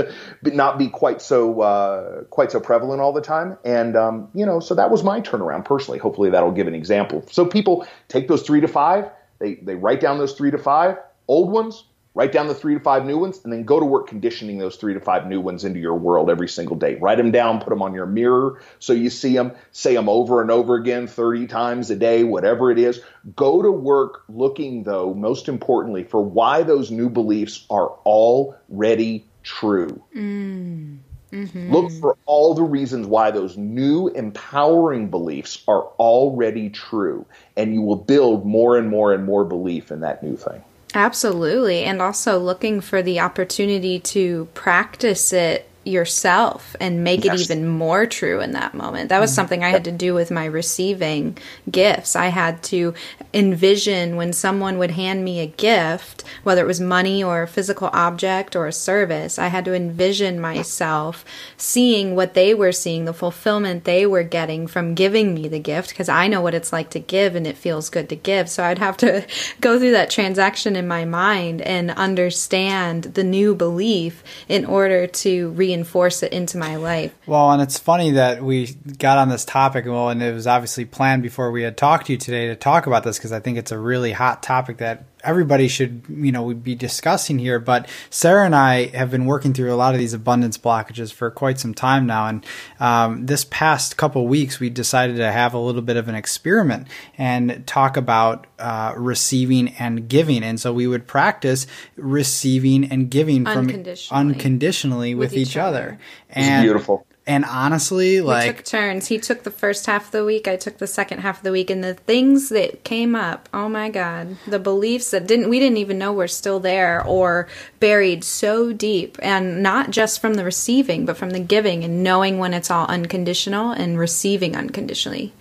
not be quite so uh, quite so prevalent all the time. And, um, you know, so that was my turnaround personally. Hopefully, that'll give an example. So people take those three to five, they, they write down those three to five old ones, Write down the three to five new ones and then go to work conditioning those three to five new ones into your world every single day. Write them down, put them on your mirror so you see them, say them over and over again 30 times a day, whatever it is. Go to work looking, though, most importantly, for why those new beliefs are already true. Mm. Mm-hmm. Look for all the reasons why those new empowering beliefs are already true, and you will build more and more and more belief in that new thing. Absolutely. And also looking for the opportunity to practice it yourself and make yes. it even more true in that moment. That was mm-hmm. something I had to do with my receiving gifts. I had to envision when someone would hand me a gift, whether it was money or a physical object or a service, I had to envision myself seeing what they were seeing, the fulfillment they were getting from giving me the gift, because I know what it's like to give and it feels good to give. So I'd have to go through that transaction in my mind and understand the new belief in order to reinforce reinforce it into my life. Well, and it's funny that we got on this topic, well, and it was obviously planned before we had talked to you today to talk about this because I think it's a really hot topic that everybody should you know we'd be discussing here but sara and i have been working through a lot of these abundance blockages for quite some time now. And um, this past couple weeks we decided to have a little bit of an experiment and talk about uh, receiving and giving. And so we would practice receiving and giving from unconditionally, unconditionally with, with each, each, other, other. and beautiful and honestly, like we took turns. He took the first half of the week. I took the second half of the week, and the things that came up. Oh my god, the beliefs that didn't we didn't even know were still there or buried so deep, and not just from the receiving, but from the giving and knowing when it's all unconditional and receiving unconditionally.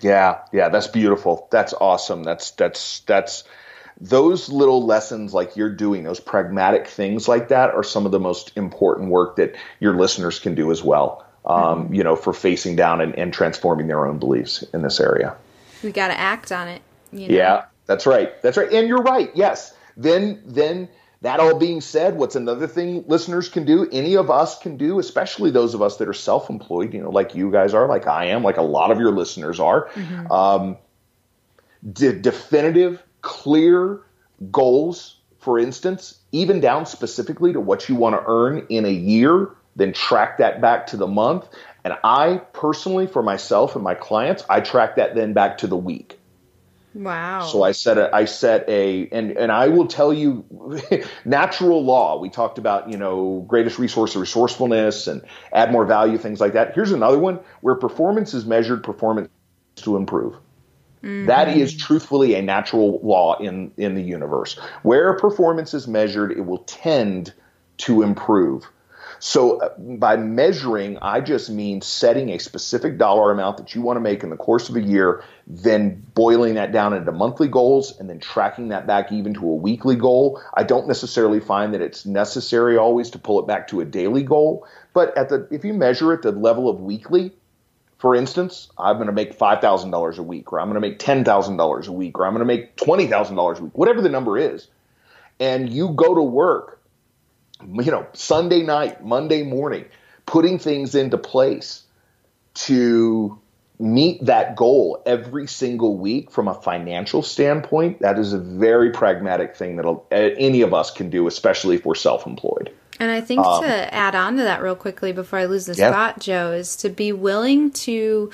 Yeah, yeah, that's beautiful. That's awesome. That's that's that's those little lessons like you're doing, those pragmatic things like that are some of the most important work that your listeners can do as well. Um, mm-hmm. You know, for facing down and, and, transforming their own beliefs in this area. We got to act on it. You know? Yeah, that's right. That's right. And you're right. Yes. Then, then That all being said, what's another thing listeners can do, any of us can do, especially those of us that are self employed, you know, like you guys are, like I am, like a lot of your listeners are, mm-hmm. um, de- definitive, clear goals, for instance, even down specifically to what you want to earn in a year, then track that back to the month. And I personally, for myself and my clients, I track that then back to the week. Wow. So I set a I set a and and I will tell you natural law. We talked about, you know, greatest resource of resourcefulness and add more value, things like that. Here's another one where performance is measured performance to improve. Mm-hmm. That is truthfully a natural law in in the universe. Where performance is measured, it will tend to improve. So uh, by measuring, I just mean setting a specific dollar amount that you want to make in the course of a year, then boiling that down into monthly goals and then tracking that back even to a weekly goal. I don't necessarily find that it's necessary always to pull it back to a daily goal, but at the if you measure at the level of weekly, for instance, I'm going to make $5,000 a week, or I'm going to make $10,000 a week, or I'm going to make $20,000 a week, whatever the number is. And you go to work you know, Sunday night, Monday morning, putting things into place to meet that goal every single week from a financial standpoint, that is a very pragmatic thing that any of us can do, especially if we're self employed. And I think um, to add on to that real quickly before I lose this yeah. thought, Joe, is to be willing to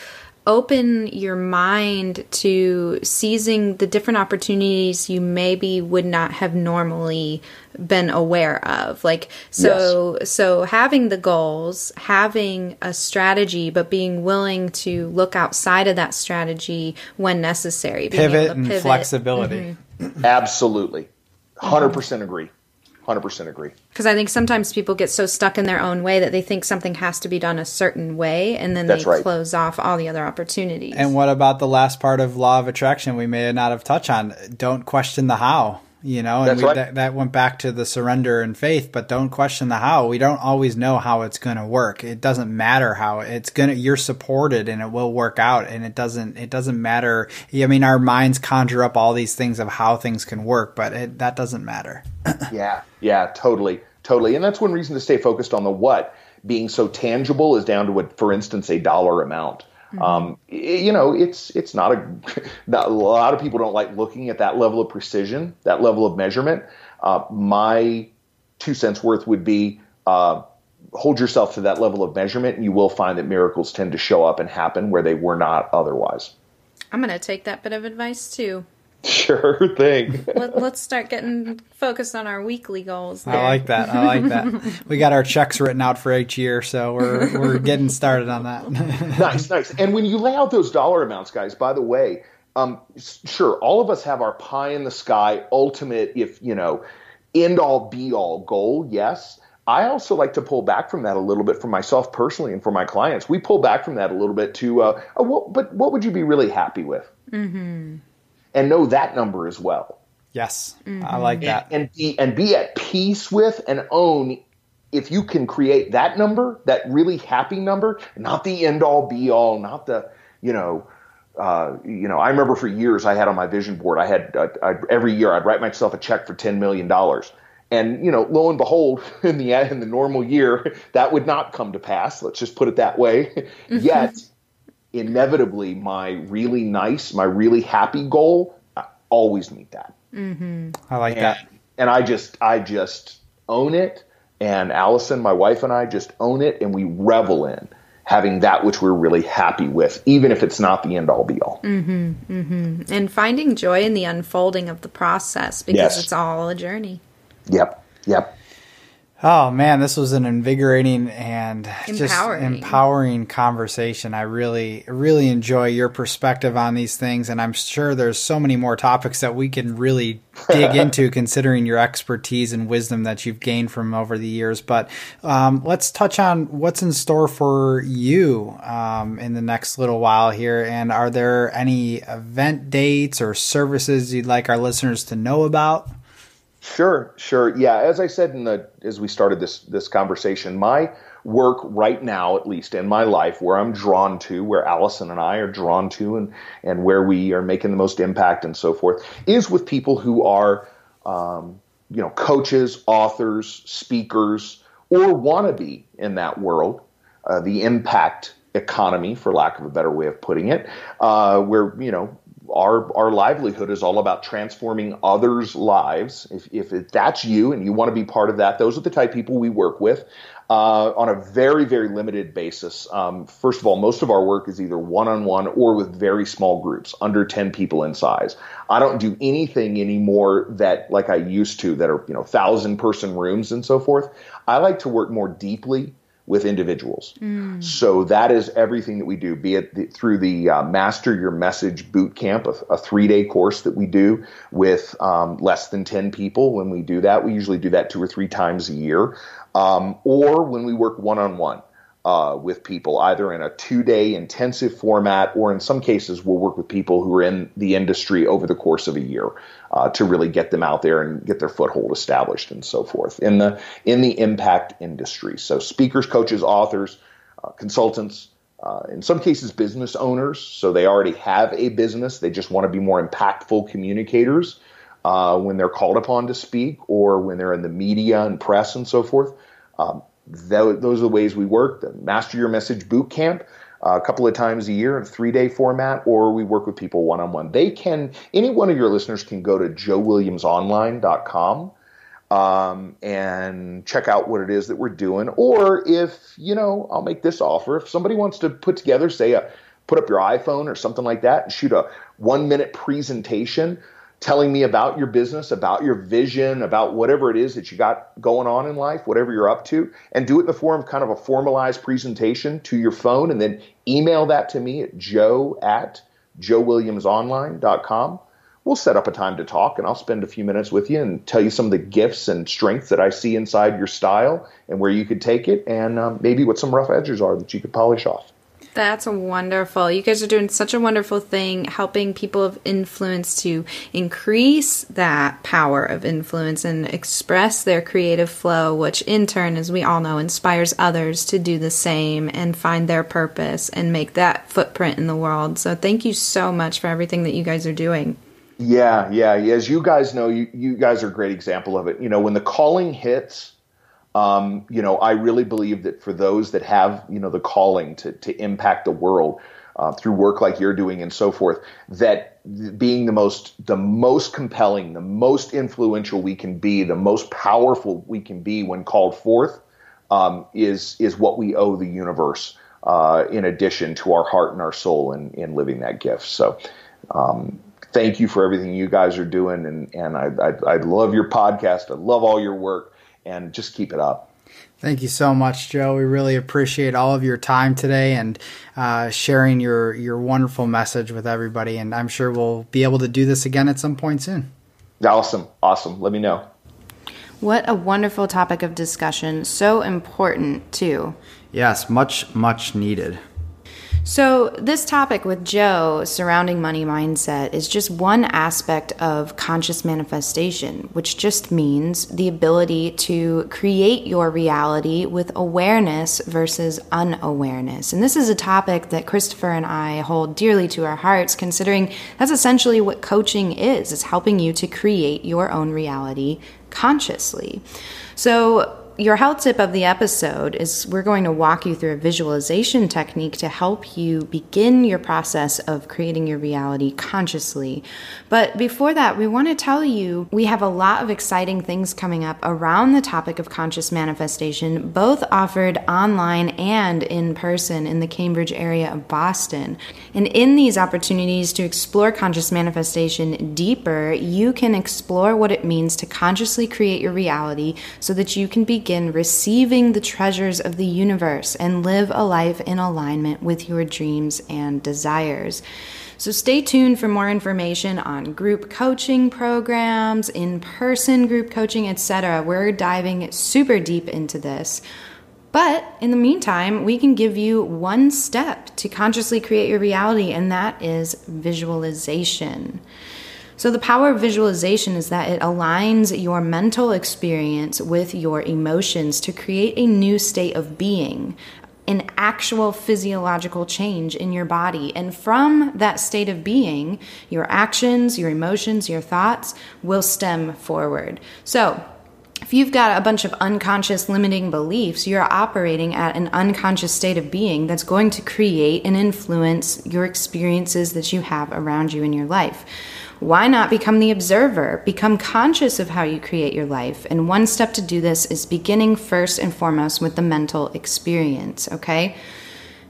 open your mind to seizing the different opportunities you maybe would not have normally been aware of like so yes. so having the goals having a strategy but being willing to look outside of that strategy when necessary pivot and pivot. flexibility mm-hmm. absolutely 100% mm-hmm. agree 100% agree. Because I think sometimes people get so stuck in their own way that they think something has to be done a certain way and then That's they right. close off all the other opportunities. And what about the last part of law of attraction we may not have touched on? Don't question the how you know and we, right. that, that went back to the surrender and faith but don't question the how. We don't always know how it's going to work. It doesn't matter how. It's going to you're supported and it will work out and it doesn't it doesn't matter. I mean our minds conjure up all these things of how things can work but it, that doesn't matter. Yeah. Yeah totally. Totally. And that's one reason to stay focused on the what. Being so tangible is down to what for instance a dollar amount Mm-hmm. Um, you know, it's it's not a not, a lot of people don't like looking at that level of precision, that level of measurement. Uh, my two cents worth would be uh, hold yourself to that level of measurement, and you will find that miracles tend to show up and happen where they were not otherwise. I'm going to take that bit of advice too. Sure thing. Let, us start getting focused on our weekly goals. There. I like that. I like that. we got our checks written out for each year, so we're we're getting started on that. nice, nice. And when you lay out those dollar amounts, guys, by the way, um, sure, all of us have our pie in the sky, ultimate, if you know, end all be all goal. Yes. I also like to pull back from that a little bit for myself personally and for my clients. We pull back from that a little bit to, uh, oh, what, but what would you be really happy with? Mm-hmm and know that number as well. Yes, mm-hmm. I like that. And, and be and be at peace with and own if you can create that number, that really happy number, not the end all be all, not the you know. Uh, you know, I remember for years I had on my vision board. I had uh, I, every year I'd write myself a check for ten million dollars, and you know, lo and behold, in the in the normal year, that would not come to pass. Let's just put it that way. Yet, inevitably, my really nice, my really happy goal always meet that. Mm-hmm. I like and, that. And I just, I just own it. And Allison, my wife, and I just own it, and we revel in having that which we're really happy with, even if it's not the end all be all. Mm-hmm, mm-hmm. And finding joy in the unfolding of the process because yes. it's all a journey. Yep. Yep. Oh man, this was an invigorating and empowering. just empowering conversation. I really, really enjoy your perspective on these things, and I'm sure there's so many more topics that we can really dig into, considering your expertise and wisdom that you've gained from over the years. But um, let's touch on what's in store for you um, in the next little while here. And are there any event dates or services you'd like our listeners to know about? Sure, sure. Yeah, as I said in the as we started this this conversation, my work right now, at least in my life, where I'm drawn to, where Allison and I are drawn to, and and where we are making the most impact and so forth, is with people who are um, you know, coaches, authors, speakers, or want to be in that world, uh, the impact economy, for lack of a better way of putting it, uh, where you know our our livelihood is all about transforming others' lives. If, if that's you and you want to be part of that, those are the type of people we work with uh, on a very very limited basis. Um, first of all, most of our work is either one on one or with very small groups, under ten people in size. I don't do anything anymore that like I used to that are you know thousand person rooms and so forth. I like to work more deeply with individuals. Mm. So that is everything that we do, be it the, through the uh, Master Your Message Boot Camp, a, a three day course that we do with um, less than 10 people. When we do that, we usually do that two or three times a year, um, or when we work one on one uh, with people, either in a two day intensive format, or in some cases, we'll work with people who are in the industry over the course of a year uh, to really get them out there and get their foothold established and so forth in the in the impact industry. So, speakers, coaches, authors, uh, consultants. Uh, in some cases, business owners, so they already have a business. They just want to be more impactful communicators uh, when they're called upon to speak or when they're in the media and press and so forth. Um, those are the ways we work. The Master Your Message Boot Camp, uh, a couple of times a year in a three day format, or we work with people one on one. They can, any one of your listeners can go to joewilliamsonline.com um, and check out what it is that we're doing. Or if, you know, I'll make this offer. If somebody wants to put together, say, a, put up your iPhone or something like that and shoot a one minute presentation telling me about your business, about your vision, about whatever it is that you got going on in life, whatever you're up to, and do it in the form of kind of a formalized presentation to your phone and then email that to me at joe at joewilliamsonline.com. We'll set up a time to talk and I'll spend a few minutes with you and tell you some of the gifts and strengths that I see inside your style and where you could take it and um, maybe what some rough edges are that you could polish off. That's wonderful. You guys are doing such a wonderful thing, helping people of influence to increase that power of influence and express their creative flow, which in turn, as we all know, inspires others to do the same and find their purpose and make that footprint in the world. So, thank you so much for everything that you guys are doing. Yeah, yeah. As you guys know, you, you guys are a great example of it. You know, when the calling hits, um, you know, I really believe that for those that have, you know, the calling to, to impact the world uh, through work like you're doing and so forth, that being the most, the most compelling, the most influential we can be, the most powerful we can be when called forth, um, is is what we owe the universe. Uh, in addition to our heart and our soul in, in living that gift. So, um, thank you for everything you guys are doing. And, and I, I, I love your podcast. I love all your work and just keep it up. Thank you so much, Joe. We really appreciate all of your time today and uh, sharing your your wonderful message with everybody. And I'm sure we'll be able to do this again at some point soon. Awesome, awesome. Let me know. What a wonderful topic of discussion. So important too. Yes, much much needed. So, this topic with Joe surrounding money mindset is just one aspect of conscious manifestation, which just means the ability to create your reality with awareness versus unawareness. And this is a topic that Christopher and I hold dearly to our hearts, considering that's essentially what coaching is, is helping you to create your own reality consciously. So, your health tip of the episode is we're going to walk you through a visualization technique to help you begin your process of creating your reality consciously. But before that, we want to tell you we have a lot of exciting things coming up around the topic of conscious manifestation, both offered online and in person in the Cambridge area of Boston. And in these opportunities to explore conscious manifestation deeper, you can explore what it means to consciously create your reality so that you can be begin receiving the treasures of the universe and live a life in alignment with your dreams and desires. So stay tuned for more information on group coaching programs, in-person group coaching, etc. We're diving super deep into this. But in the meantime, we can give you one step to consciously create your reality, and that is visualization. So, the power of visualization is that it aligns your mental experience with your emotions to create a new state of being. an actual physiological change in your body. And from that state of being, your actions, your emotions, your thoughts will stem forward. So, if you've got a bunch of unconscious limiting beliefs, you're operating at an unconscious state of being that's going to create and influence your experiences that you have around you in your life. Why not become the observer? Become conscious of how you create your life. And one step to do this is beginning first and foremost with the mental experience, okay?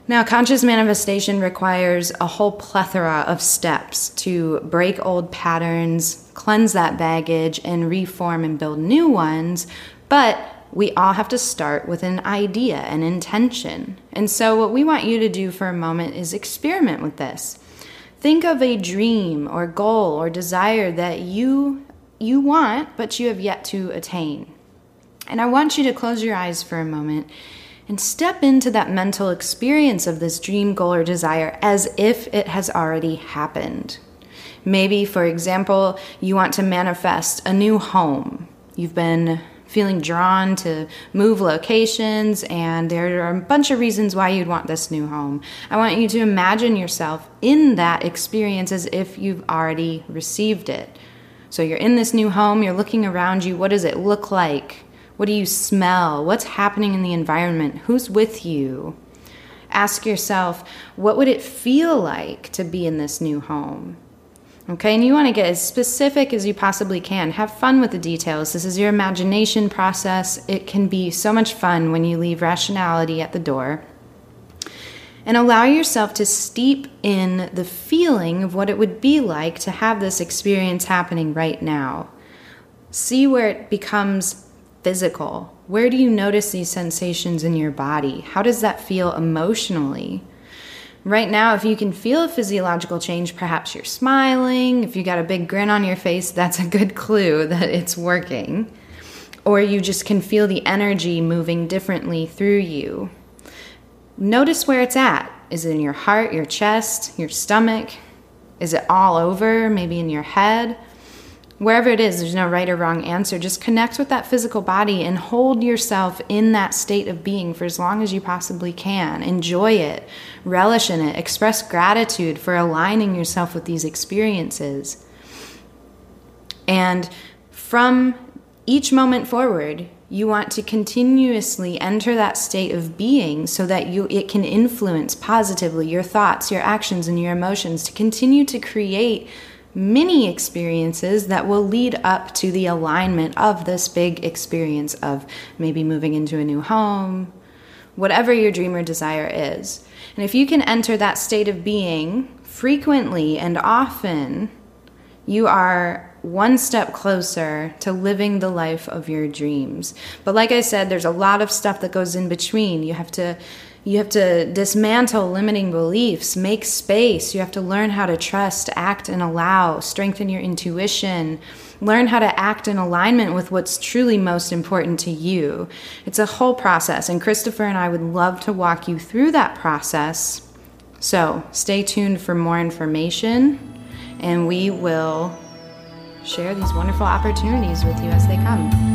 Now, conscious manifestation requires a whole plethora of steps to break old patterns, cleanse that baggage, and reform and build new ones. But we all have to start with an idea, an intention. And so, what we want you to do for a moment is experiment with this. Think of a dream or goal or desire that you you want but you have yet to attain. And I want you to close your eyes for a moment and step into that mental experience of this dream, goal, or desire as if it has already happened. Maybe, for example, you want to manifest a new home. You've been feeling drawn to move locations, and there are a bunch of reasons why you'd want this new home. I want you to imagine yourself in that experience as if you've already received it. So you're in this new home, you're looking around you. What does it look like? What do you smell? What's happening in the environment? Who's with you? Ask yourself, what would it feel like to be in this new home? Okay, and you want to get as specific as you possibly can. Have fun with the details. This is your imagination process. It can be so much fun when you leave rationality at the door. And allow yourself to steep in the feeling of what it would be like to have this experience happening right now. See where it becomes physical. Where do you notice these sensations in your body? How does that feel emotionally? Right now, if you can feel a physiological change, perhaps you're smiling. If you got a big grin on your face, that's a good clue that it's working. Or you just can feel the energy moving differently through you. Notice where it's at. Is it in your heart, your chest, your stomach? Is it all over, maybe in your head? wherever it is, there's no right or wrong answer. Just connect with that physical body and hold yourself in that state of being for as long as you possibly can. Enjoy it, relish in it, express gratitude for aligning yourself with these experiences. And from each moment forward, you want to continuously enter that state of being so that you it can influence positively your thoughts, your actions and your emotions to continue to create many experiences that will lead up to the alignment of this big experience of maybe moving into a new home, whatever your dream or desire is. And if you can enter that state of being frequently and often, you are one step closer to living the life of your dreams. But like I said, there's a lot of stuff that goes in between. You have to you have to dismantle limiting beliefs, make space. You have to learn how to trust, act, and allow, strengthen your intuition, learn how to act in alignment with what's truly most important to you. It's a whole process, and Christopher and I would love to walk you through that process. So stay tuned for more information, and we will share these wonderful opportunities with you as they come.